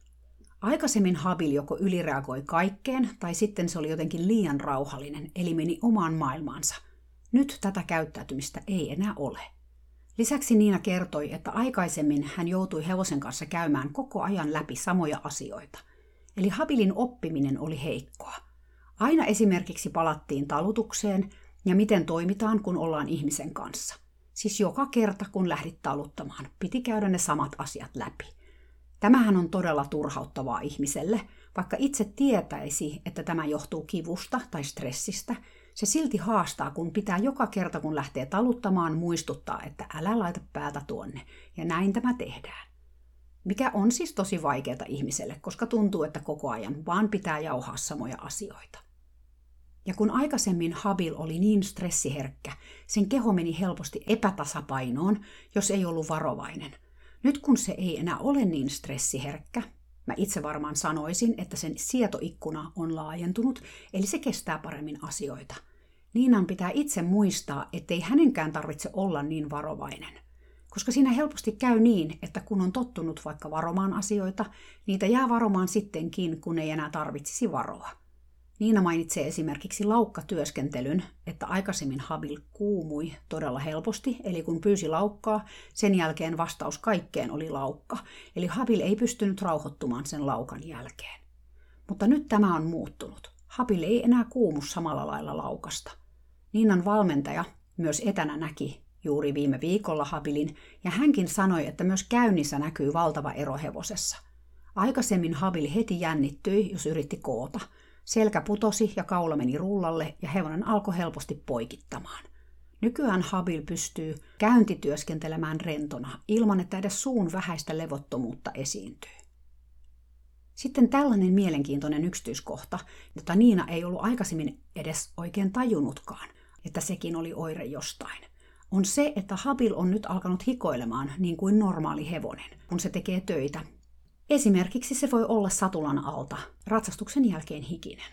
Aikaisemmin Habil joko ylireagoi kaikkeen, tai sitten se oli jotenkin liian rauhallinen, eli meni omaan maailmaansa. Nyt tätä käyttäytymistä ei enää ole. Lisäksi Niina kertoi, että aikaisemmin hän joutui hevosen kanssa käymään koko ajan läpi samoja asioita. Eli habilin oppiminen oli heikkoa. Aina esimerkiksi palattiin talutukseen ja miten toimitaan, kun ollaan ihmisen kanssa. Siis joka kerta, kun lähdit taluttamaan, piti käydä ne samat asiat läpi. Tämähän on todella turhauttavaa ihmiselle, vaikka itse tietäisi, että tämä johtuu kivusta tai stressistä, se silti haastaa, kun pitää joka kerta, kun lähtee taluttamaan, muistuttaa, että älä laita päätä tuonne, ja näin tämä tehdään. Mikä on siis tosi vaikeaa ihmiselle, koska tuntuu, että koko ajan vaan pitää jauhaa samoja asioita. Ja kun aikaisemmin Habil oli niin stressiherkkä, sen keho meni helposti epätasapainoon, jos ei ollut varovainen. Nyt kun se ei enää ole niin stressiherkkä, mä itse varmaan sanoisin, että sen sietoikkuna on laajentunut, eli se kestää paremmin asioita. Niinan pitää itse muistaa, ettei hänenkään tarvitse olla niin varovainen. Koska siinä helposti käy niin, että kun on tottunut vaikka varomaan asioita, niitä jää varomaan sittenkin, kun ei enää tarvitsisi varoa. Niina mainitsee esimerkiksi laukkatyöskentelyn, että aikaisemmin Habil kuumui todella helposti, eli kun pyysi laukkaa, sen jälkeen vastaus kaikkeen oli laukka, eli Habil ei pystynyt rauhoittumaan sen laukan jälkeen. Mutta nyt tämä on muuttunut. Habil ei enää kuumu samalla lailla laukasta. Niinan valmentaja myös etänä näki juuri viime viikolla Habilin, ja hänkin sanoi, että myös käynnissä näkyy valtava ero hevosessa. Aikaisemmin Habil heti jännittyi, jos yritti koota – Selkä putosi ja kaula meni rullalle ja hevonen alkoi helposti poikittamaan. Nykyään Habil pystyy käyntityöskentelemään rentona ilman, että edes suun vähäistä levottomuutta esiintyy. Sitten tällainen mielenkiintoinen yksityiskohta, jota Niina ei ollut aikaisemmin edes oikein tajunnutkaan, että sekin oli oire jostain, on se, että Habil on nyt alkanut hikoilemaan niin kuin normaali hevonen, kun se tekee töitä Esimerkiksi se voi olla satulan alta, ratsastuksen jälkeen hikinen.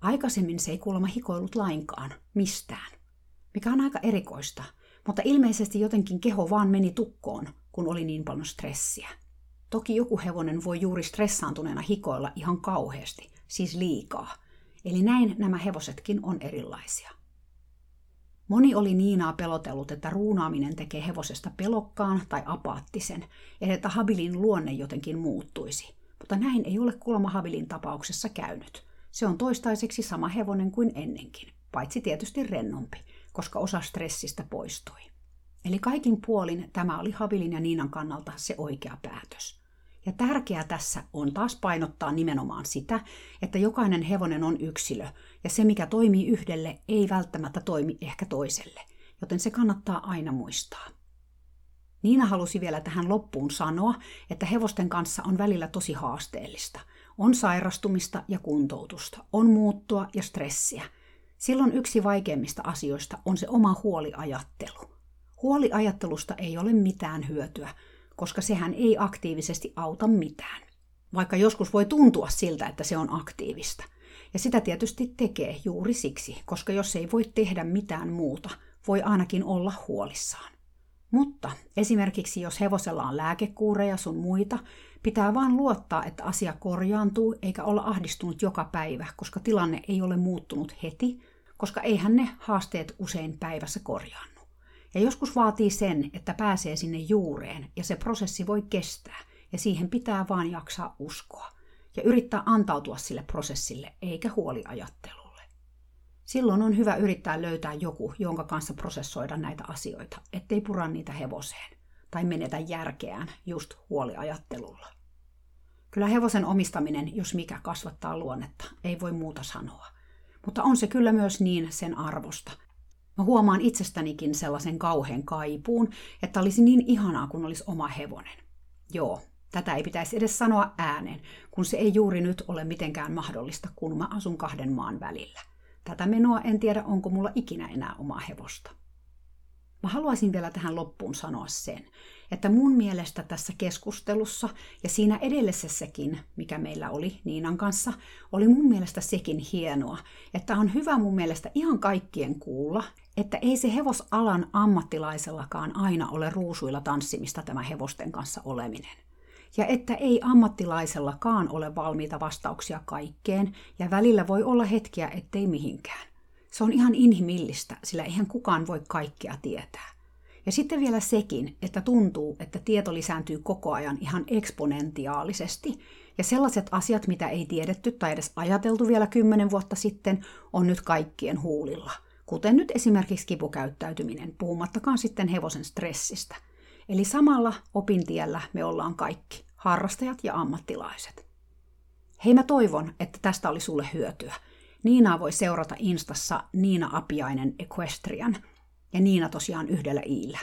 Aikaisemmin se ei kuulemma hikoillut lainkaan, mistään. Mikä on aika erikoista, mutta ilmeisesti jotenkin keho vaan meni tukkoon, kun oli niin paljon stressiä. Toki joku hevonen voi juuri stressaantuneena hikoilla ihan kauheasti, siis liikaa. Eli näin nämä hevosetkin on erilaisia. Moni oli Niinaa pelotellut, että ruunaaminen tekee hevosesta pelokkaan tai apaattisen, ja että Habilin luonne jotenkin muuttuisi. Mutta näin ei ole kuulemma Habilin tapauksessa käynyt. Se on toistaiseksi sama hevonen kuin ennenkin, paitsi tietysti rennompi, koska osa stressistä poistui. Eli kaikin puolin tämä oli Habilin ja Niinan kannalta se oikea päätös. Ja tärkeää tässä on taas painottaa nimenomaan sitä, että jokainen hevonen on yksilö, ja se mikä toimii yhdelle ei välttämättä toimi ehkä toiselle, joten se kannattaa aina muistaa. Niina halusi vielä tähän loppuun sanoa, että hevosten kanssa on välillä tosi haasteellista. On sairastumista ja kuntoutusta, on muuttua ja stressiä. Silloin yksi vaikeimmista asioista on se oma huoliajattelu. Huoliajattelusta ei ole mitään hyötyä, koska sehän ei aktiivisesti auta mitään. Vaikka joskus voi tuntua siltä, että se on aktiivista. Ja sitä tietysti tekee juuri siksi, koska jos ei voi tehdä mitään muuta, voi ainakin olla huolissaan. Mutta esimerkiksi jos hevosella on lääkekuureja sun muita, pitää vaan luottaa, että asia korjaantuu eikä olla ahdistunut joka päivä, koska tilanne ei ole muuttunut heti, koska eihän ne haasteet usein päivässä korjaannu. Ja joskus vaatii sen, että pääsee sinne juureen ja se prosessi voi kestää ja siihen pitää vaan jaksaa uskoa ja yrittää antautua sille prosessille eikä huoliajattelulle. Silloin on hyvä yrittää löytää joku, jonka kanssa prosessoida näitä asioita, ettei pura niitä hevoseen tai menetä järkeään just huoliajattelulla. Kyllä hevosen omistaminen, jos mikä kasvattaa luonnetta, ei voi muuta sanoa. Mutta on se kyllä myös niin sen arvosta, Mä huomaan itsestänikin sellaisen kauhean kaipuun, että olisi niin ihanaa, kun olisi oma hevonen. Joo, tätä ei pitäisi edes sanoa ääneen, kun se ei juuri nyt ole mitenkään mahdollista, kun mä asun kahden maan välillä. Tätä menoa en tiedä, onko mulla ikinä enää omaa hevosta. Mä haluaisin vielä tähän loppuun sanoa sen, että mun mielestä tässä keskustelussa ja siinä edellisessäkin, mikä meillä oli Niinan kanssa, oli mun mielestä sekin hienoa, että on hyvä mun mielestä ihan kaikkien kuulla, että ei se hevosalan ammattilaisellakaan aina ole ruusuilla tanssimista tämä hevosten kanssa oleminen. Ja että ei ammattilaisellakaan ole valmiita vastauksia kaikkeen, ja välillä voi olla hetkiä, ettei mihinkään. Se on ihan inhimillistä, sillä eihän kukaan voi kaikkea tietää. Ja sitten vielä sekin, että tuntuu, että tieto lisääntyy koko ajan ihan eksponentiaalisesti. Ja sellaiset asiat, mitä ei tiedetty tai edes ajateltu vielä kymmenen vuotta sitten, on nyt kaikkien huulilla. Kuten nyt esimerkiksi kipukäyttäytyminen, puhumattakaan sitten hevosen stressistä. Eli samalla opintiellä me ollaan kaikki, harrastajat ja ammattilaiset. Hei mä toivon, että tästä oli sulle hyötyä. Niinaa voi seurata Instassa Niina Apiainen Equestrian – ja Niina tosiaan yhdellä iillä.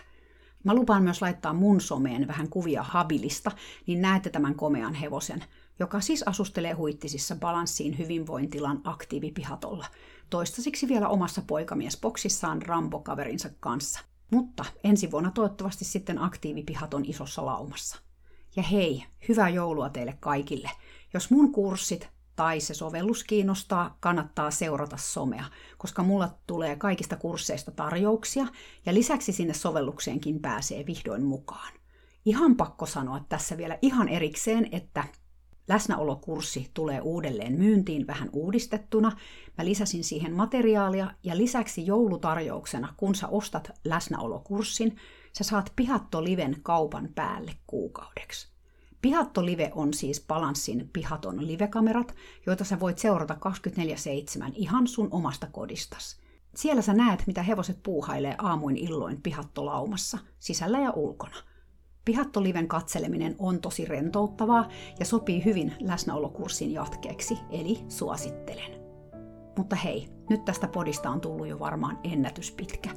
Mä lupaan myös laittaa mun someen vähän kuvia habilista, niin näette tämän komean hevosen, joka siis asustelee huittisissa balanssiin hyvinvointilan aktiivipihatolla. Toistaiseksi vielä omassa poikamiesboksissaan Rambo-kaverinsa kanssa. Mutta ensi vuonna toivottavasti sitten aktiivipihaton isossa laumassa. Ja hei, hyvää joulua teille kaikille. Jos mun kurssit tai se sovellus kiinnostaa, kannattaa seurata somea, koska mulla tulee kaikista kursseista tarjouksia ja lisäksi sinne sovellukseenkin pääsee vihdoin mukaan. Ihan pakko sanoa tässä vielä ihan erikseen, että läsnäolokurssi tulee uudelleen myyntiin vähän uudistettuna. Mä lisäsin siihen materiaalia ja lisäksi joulutarjouksena, kun sä ostat läsnäolokurssin, sä saat Pihatto Liven kaupan päälle kuukaudeksi. Pihatto Live on siis Balanssin pihaton livekamerat, joita sä voit seurata 24-7 ihan sun omasta kodistas. Siellä sä näet, mitä hevoset puuhailee aamuin illoin pihattolaumassa, sisällä ja ulkona. Pihattoliven katseleminen on tosi rentouttavaa ja sopii hyvin läsnäolokurssin jatkeeksi, eli suosittelen. Mutta hei, nyt tästä podista on tullut jo varmaan ennätyspitkä.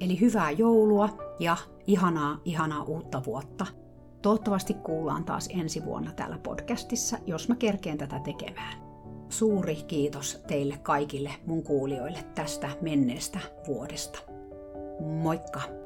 Eli hyvää joulua ja ihanaa, ihanaa uutta vuotta – Toivottavasti kuullaan taas ensi vuonna täällä podcastissa, jos mä kerkeen tätä tekemään. Suuri kiitos teille kaikille mun kuulijoille tästä menneestä vuodesta. Moikka!